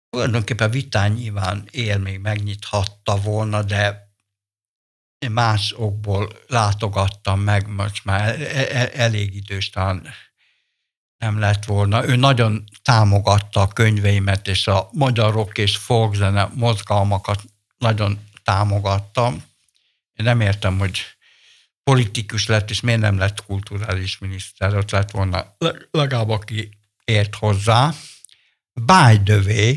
Tulajdonképpen Vitán nyilván él még megnyithatta volna, de más okból látogattam meg, most már e-, e-, elég idős, talán nem lett volna. Ő nagyon támogatta a könyveimet, és a magyar rock és folkzene mozgalmakat nagyon támogatta. Én nem értem, hogy politikus lett, és miért nem lett kulturális miniszter, ott lett volna legalább aki ért hozzá. By the way,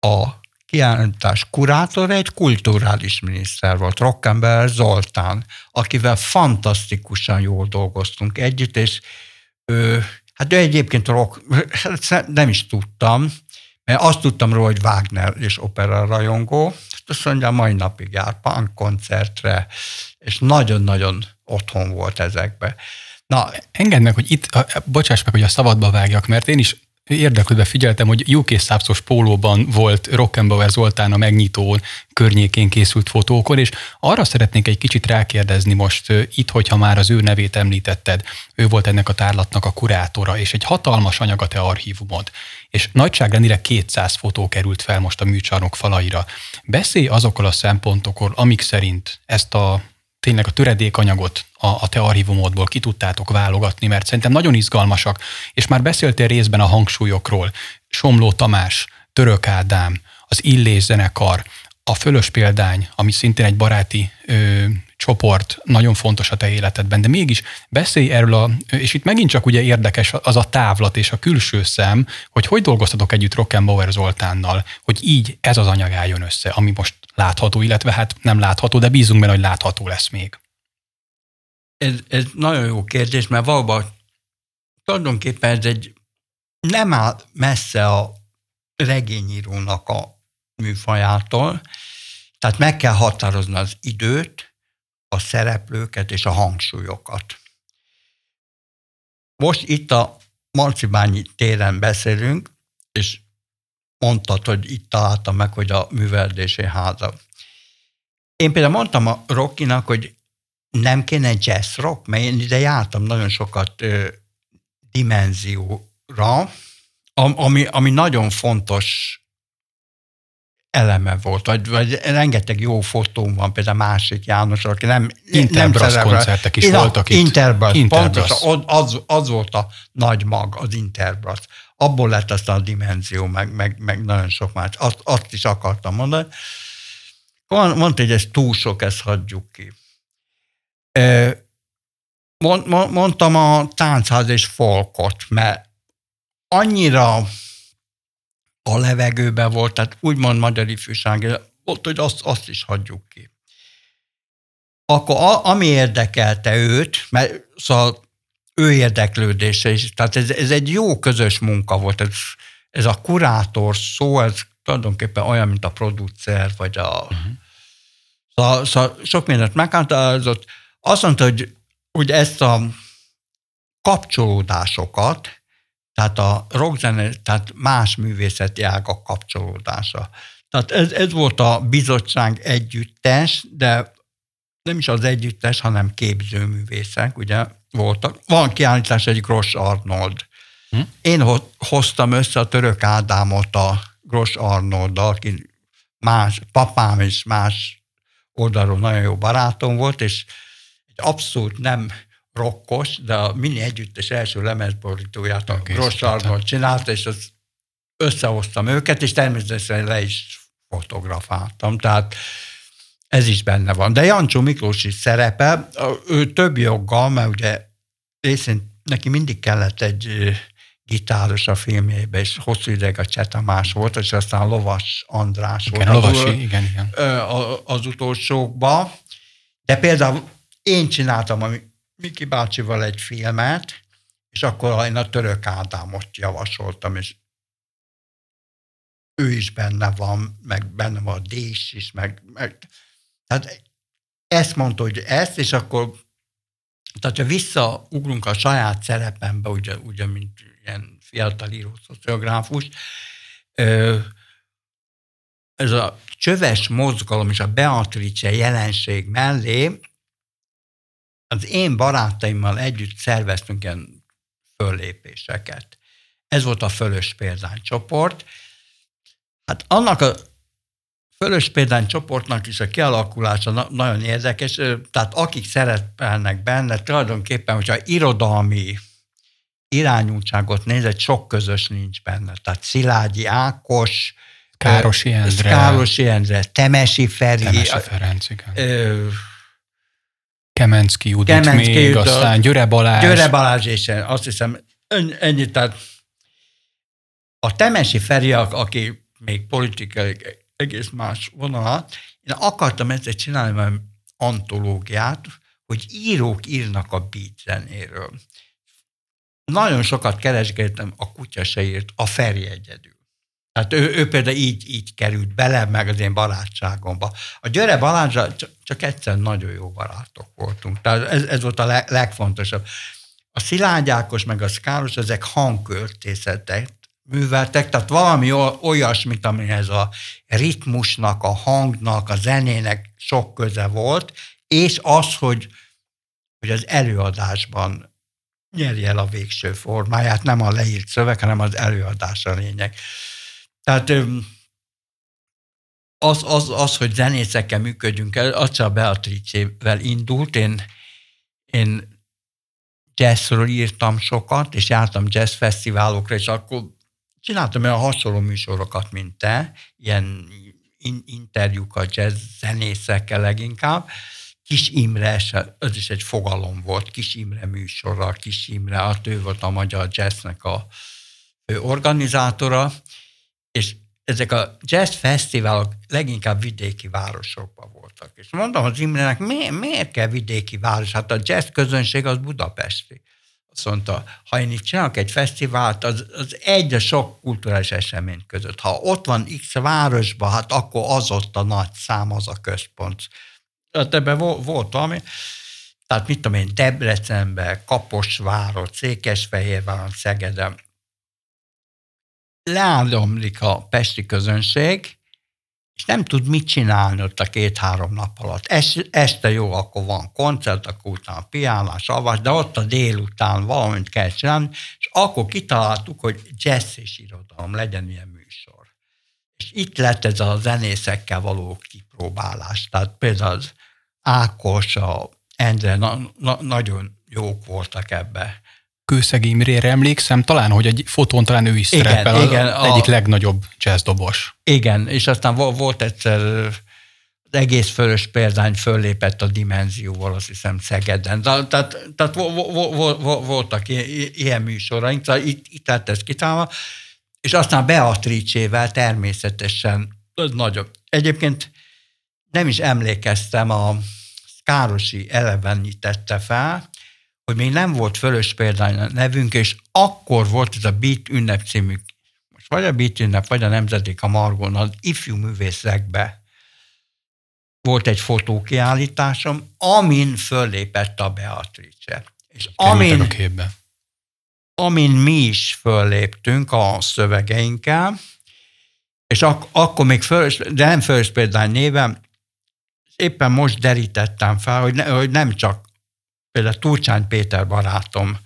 a kiállítás kurátor egy kulturális miniszter volt, Rockenberg Zoltán, akivel fantasztikusan jól dolgoztunk együtt, és ő, hát ő egyébként rock, hát nem is tudtam, mert azt tudtam róla, hogy Wagner és opera rajongó, hát azt mondja, mai napig jár punk koncertre, és nagyon-nagyon otthon volt ezekbe. Na, engedd meg, hogy itt, bocsáss meg, hogy a szabadba vágjak, mert én is érdeklődve figyeltem, hogy UK szápszos pólóban volt Rockenbauer Zoltán a megnyitó környékén készült fotókon, és arra szeretnék egy kicsit rákérdezni most itt, hogyha már az ő nevét említetted. Ő volt ennek a tárlatnak a kurátora, és egy hatalmas anyag a te archívumod. És nagyságrendileg 200 fotó került fel most a műcsarnok falaira. Beszélj azokkal a szempontokról, amik szerint ezt a tényleg a töredékanyagot a, a te archívumodból ki tudtátok válogatni, mert szerintem nagyon izgalmasak, és már beszéltél részben a hangsúlyokról. Somló Tamás, Török Ádám, az Illés zenekar, a Fölös példány, ami szintén egy baráti ö, csoport, nagyon fontos a te életedben, de mégis beszélj erről, a, és itt megint csak ugye érdekes az a távlat és a külső szem, hogy hogy dolgoztatok együtt Rockenbauer Zoltánnal, hogy így ez az anyag álljon össze, ami most látható, illetve hát nem látható, de bízunk benne, hogy látható lesz még. Ez, ez nagyon jó kérdés, mert valóban tulajdonképpen ez egy nem áll messze a regényírónak a műfajától, tehát meg kell határozni az időt, a szereplőket és a hangsúlyokat. Most itt a Marcibányi téren beszélünk, és mondtad, hogy itt találtam meg, hogy a műveldési háza. Én például mondtam a Rockinak, hogy nem kéne jazz rock, mert én ide jártam nagyon sokat ö, dimenzióra, ami, ami nagyon fontos eleme volt, vagy, vagy rengeteg jó fotóm van, például másik János, aki nem Interbrass nem koncertek is Én voltak itt. Interbrass, Interbrass. pontosan, az, az volt a nagy mag, az Interbrass. Abból lett aztán a dimenzió, meg, meg, meg nagyon sok más. Azt, azt is akartam mondani. Mondta, hogy ez túl sok, ezt hagyjuk ki. Mond, mondtam a táncház és folkot, mert annyira a levegőben volt, tehát úgymond magyar ifjúság, volt, hogy azt, azt is hagyjuk ki. Akkor a, ami érdekelte őt, mert szóval ő érdeklődése is, tehát ez, ez egy jó közös munka volt, ez, ez a kurátor szó, ez tulajdonképpen olyan, mint a producer, vagy a... Uh-huh. Szóval, szóval sok mindent meghatározott. Azt mondta, hogy, hogy ezt a kapcsolódásokat, tehát a rockzene, tehát más művészeti ágak kapcsolódása. Tehát ez, ez volt a bizottság együttes, de nem is az együttes, hanem képzőművészek, ugye voltak. Van kiállítás egy Gross Arnold. Hm? Én hoztam össze a török Ádámot a Gross Arnold, aki más, papám és más oldalról nagyon jó barátom volt, és egy abszolút nem rokkos, de a mini együttes első lemezborítóját a Gross Arnold csinálta, és az összehoztam őket, és természetesen le is fotografáltam. Tehát ez is benne van. De Jancsó Miklós is szerepel, ő több joggal, mert ugye részint neki mindig kellett egy gitáros a filmjébe, és hosszú ideig a Csetamás volt, és aztán Lovas András igen, volt. Lovasi, igen, igen. Az utolsókba. De például én csináltam a Miki bácsival egy filmet, és akkor én a török Ádámot javasoltam, és ő is benne van, meg benne van a Dés is, meg, meg tehát ezt mondta, hogy ezt, és akkor tehát ha visszaugrunk a saját szerepembe, ugye, ugye mint ilyen fiatal író szociográfus, ez a csöves mozgalom és a Beatrice jelenség mellé az én barátaimmal együtt szerveztünk ilyen föllépéseket. Ez volt a Fölös Példány csoport. Hát annak a Fölös Példány csoportnak is a kialakulása nagyon érdekes, tehát akik szerepelnek benne, tulajdonképpen, hogyha irodalmi irányultságot nézett, sok közös nincs benne. Tehát Szilágyi Ákos, Károsi Endre, Károsi Endre Temesi Feri, Temesi Ferenc, igen. Ö, Kemenszki Judit Kemenszki még, Judit, aztán Györe Balázs. Györe Balázs, és azt hiszem ennyi, tehát a Temesi Feri, aki még politikai egész más vonalat, én akartam ezzel csinálni valami antológiát, hogy írók írnak a beat zenéről. Nagyon sokat keresgéltem, a kutya se írt, a Feri egyedül. Tehát ő, ő például így, így került bele, meg az én barátságomba. A Györe Balázsra csak, egyszer nagyon jó barátok voltunk. Tehát ez, ez volt a leg, legfontosabb. A szilágyákos, meg a szkálos, ezek hangköltészetek, műveltek, tehát valami olyasmit, amihez a ritmusnak, a hangnak, a zenének sok köze volt, és az, hogy, hogy az előadásban nyerje el a végső formáját, nem a leírt szöveg, hanem az előadás a lényeg. Tehát az, az, az hogy zenészekkel működjünk el, az csak Beatrice-vel indult. Én, én jazzről írtam sokat, és jártam jazz fesztiválokra, és akkor csináltam olyan hasonló műsorokat, mint te, ilyen interjúkat jazz zenészekkel leginkább. Kis Imre, ez is egy fogalom volt, Kis Imre műsorra, Kis Imre, hát ő volt a magyar jazznek a organizátora, és ezek a jazz fesztiválok leginkább vidéki városokban voltak. És mondom az Imrenek, miért, miért kell vidéki város? Hát a jazz közönség az budapesti. Azt mondta, ha én itt csinálok egy fesztivált, az, az egy a sok kulturális esemény között. Ha ott van X városban, hát akkor az ott a nagy szám, az a központ. Hát ebben volt valami. Tehát mit tudom én, Debrecenben, Kaposváron, Székesfehérváron, Szegeden, leádomlik a pesti közönség, és nem tud mit csinálni ott a két-három nap alatt. Este jó, akkor van koncert, akkor utána piánás, avas, de ott a délután valamit kell csinálni, és akkor kitaláltuk, hogy jazz és irodalom legyen ilyen műsor. És itt lett ez a zenészekkel való kipróbálás. Tehát például az Ákos, a Endre na, na, nagyon jók voltak ebbe. Kőszegi Imrére emlékszem, talán, hogy egy fotón talán ő is szerepel, igen, az egyik a, legnagyobb jazzdobos. Igen, és aztán volt egyszer az egész fölös példány föllépett a dimenzióval, azt hiszem Szegeden. Tehát, tehát voltak ilyen műsoraink, tehát itt, itt lett ez kitálva, és aztán Beatrice-vel természetesen nagyobb. Egyébként nem is emlékeztem, a Károsi elevenítette fel, hogy még nem volt fölös példány a nevünk, és akkor volt ez a Beat ünnep című, most vagy a Beat ünnep, vagy a Nemzeték a Margon, az ifjú művészekbe volt egy fotókiállításom, amin föllépett a Beatrice. És amin, a képbe. amin mi is fölléptünk a szövegeinkkel, és ak- akkor még fölös, de nem fölös példány névem, éppen most derítettem fel, hogy, ne, hogy nem csak Például Turcsány Péter barátom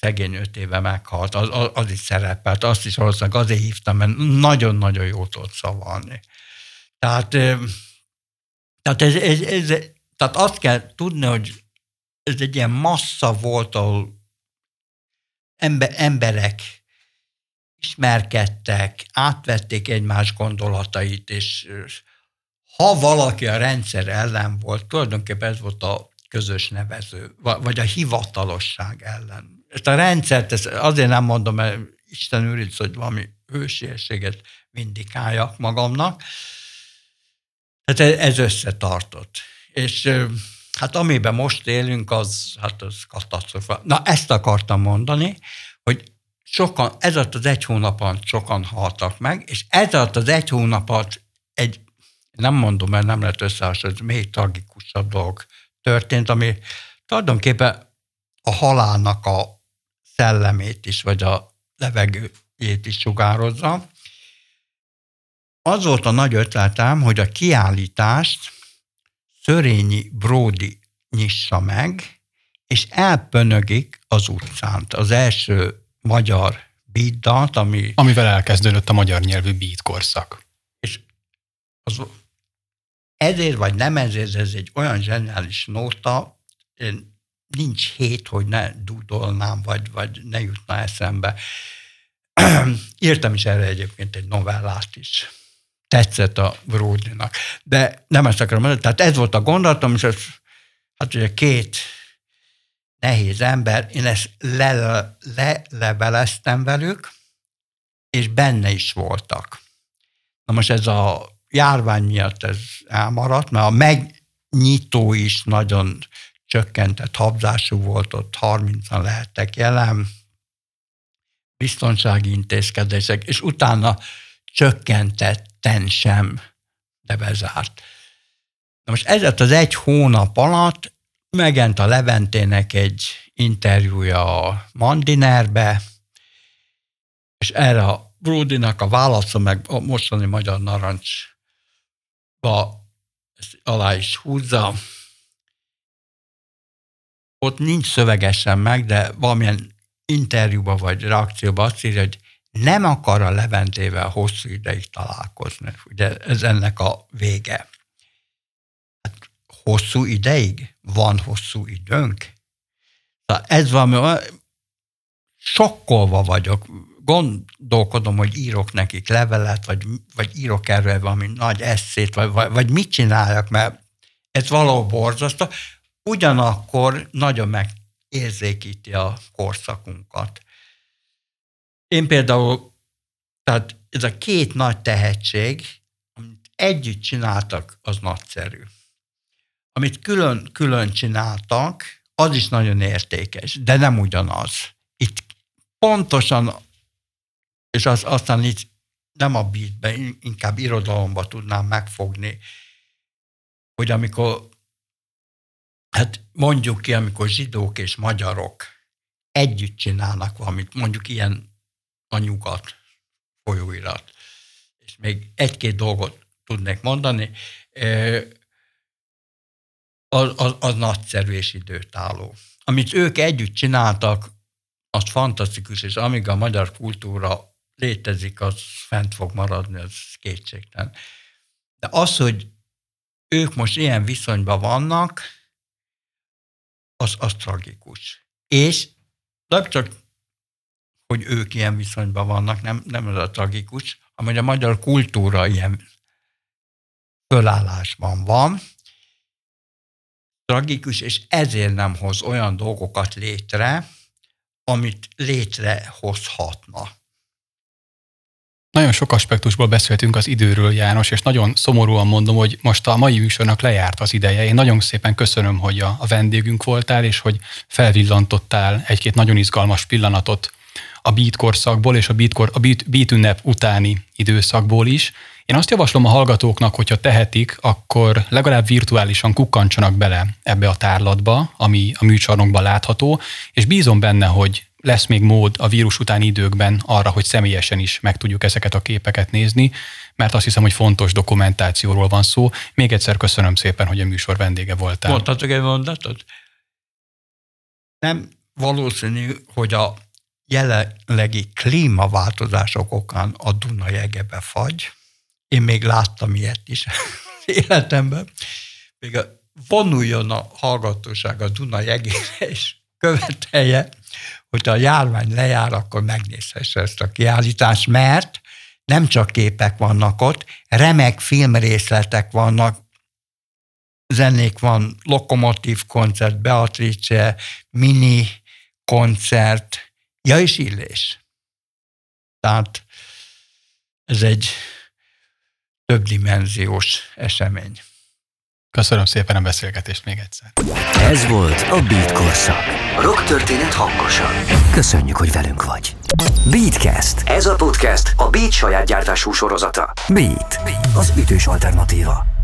szegény öt éve meghalt, az, az, az is szerepelt, azt is valószínűleg azért hívtam, mert nagyon-nagyon jó tudott szavalni. Tehát, tehát, ez, ez, ez, tehát azt kell tudni, hogy ez egy ilyen massza volt, ahol ember, emberek ismerkedtek, átvették egymás gondolatait, és ha valaki a rendszer ellen volt, tulajdonképpen ez volt a közös nevező, vagy a hivatalosság ellen. Ezt a rendszert ezt azért nem mondom, mert Isten őriz, hogy valami hősiességet vindikáljak magamnak. Tehát ez összetartott. És hát amiben most élünk, az, hát az katasztrofa. Na ezt akartam mondani, hogy sokan, ez alatt az egy hónapon sokan haltak meg, és ez alatt az egy hónapot egy, nem mondom, mert nem lehet összehasonlítani, még tragikusabb dolog történt, ami tulajdonképpen a halálnak a szellemét is, vagy a levegőjét is sugározza. Az volt a nagy ötletem, hogy a kiállítást Szörényi Bródi nyissa meg, és elpönögik az utcán. Az első magyar beat ami... Amivel elkezdődött a magyar nyelvű beat korszak. És az ezért vagy nem ezért, ez egy olyan zseniális nóta, én nincs hét, hogy ne dudolnám, vagy, vagy ne jutna eszembe. *clears throat* Írtam is erre egyébként egy novellát is. Tetszett a Bródinak. De nem ezt akarom mondani, tehát ez volt a gondolatom, és ez, hát ugye két nehéz ember, én ezt leleveleztem le, velük, és benne is voltak. Na most ez a járvány miatt ez elmaradt, mert a megnyitó is nagyon csökkentett habzású volt, ott 30-an lehettek jelen, biztonsági intézkedések, és utána csökkentetten sem, de bezárt. Na most ez az egy hónap alatt megent a Leventének egy interjúja a Mandinerbe, és erre a Bródinak a válasza, meg a mostani Magyar Narancsba ezt alá is húzza. Ott nincs szövegesen meg, de valamilyen interjúba vagy reakcióba azt írja, hogy nem akar a Leventével hosszú ideig találkozni. Ugye ez ennek a vége. Hát hosszú ideig? Van hosszú időnk? Szóval ez valami, sokkolva vagyok. Gondolkodom, hogy írok nekik levelet, vagy, vagy írok erről valami nagy eszét, vagy, vagy, vagy mit csináljak, mert ez való borzasztó. Ugyanakkor nagyon megérzékíti a korszakunkat. Én például, tehát ez a két nagy tehetség, amit együtt csináltak, az nagyszerű. Amit külön-külön csináltak, az is nagyon értékes, de nem ugyanaz. Itt pontosan, és az, aztán itt nem a beatben, inkább irodalomba tudnám megfogni, hogy amikor, hát mondjuk ki, amikor zsidók és magyarok együtt csinálnak valamit, mondjuk ilyen a nyugat folyóirat, és még egy-két dolgot tudnék mondani, az, az, az nagyszerű és időtálló. Amit ők együtt csináltak, az fantasztikus, és amíg a magyar kultúra létezik, az fent fog maradni, az kétségtelen. De az, hogy ők most ilyen viszonyban vannak, az, az tragikus. És nem csak, hogy ők ilyen viszonyban vannak, nem, nem ez a tragikus, hanem a magyar kultúra ilyen fölállásban van, tragikus, és ezért nem hoz olyan dolgokat létre, amit létrehozhatna. Nagyon sok aspektusból beszéltünk az időről, János, és nagyon szomorúan mondom, hogy most a mai műsornak lejárt az ideje. Én nagyon szépen köszönöm, hogy a, vendégünk voltál, és hogy felvillantottál egy-két nagyon izgalmas pillanatot a beat korszakból és a beat, kor, a beat, beat ünnep utáni időszakból is. Én azt javaslom a hallgatóknak, hogyha tehetik, akkor legalább virtuálisan kukkantsanak bele ebbe a tárlatba, ami a műcsarnokban látható, és bízom benne, hogy lesz még mód a vírus utáni időkben arra, hogy személyesen is meg tudjuk ezeket a képeket nézni, mert azt hiszem, hogy fontos dokumentációról van szó. Még egyszer köszönöm szépen, hogy a műsor vendége voltál. Mondhatok egy mondatot? Nem valószínű, hogy a jelenlegi klímaváltozások okán a Duna jegebe fagy. Én még láttam ilyet is *laughs* életemben. Még a, vonuljon a hallgatóság a Duna jegére, és követelje, hogyha a járvány lejár, akkor megnézhesse ezt a kiállítást, mert nem csak képek vannak ott, remek filmrészletek vannak, zenék van, Lokomotív koncert, Beatrice, mini koncert, ja és illés. Tehát ez egy többdimenziós esemény. Köszönöm szépen a beszélgetést még egyszer. Ez volt a Beat Korszak. Rock történet hangosan. Köszönjük, hogy velünk vagy. Beatcast. Ez a podcast a Beat saját gyártású sorozata. Beat. Az ütős alternatíva.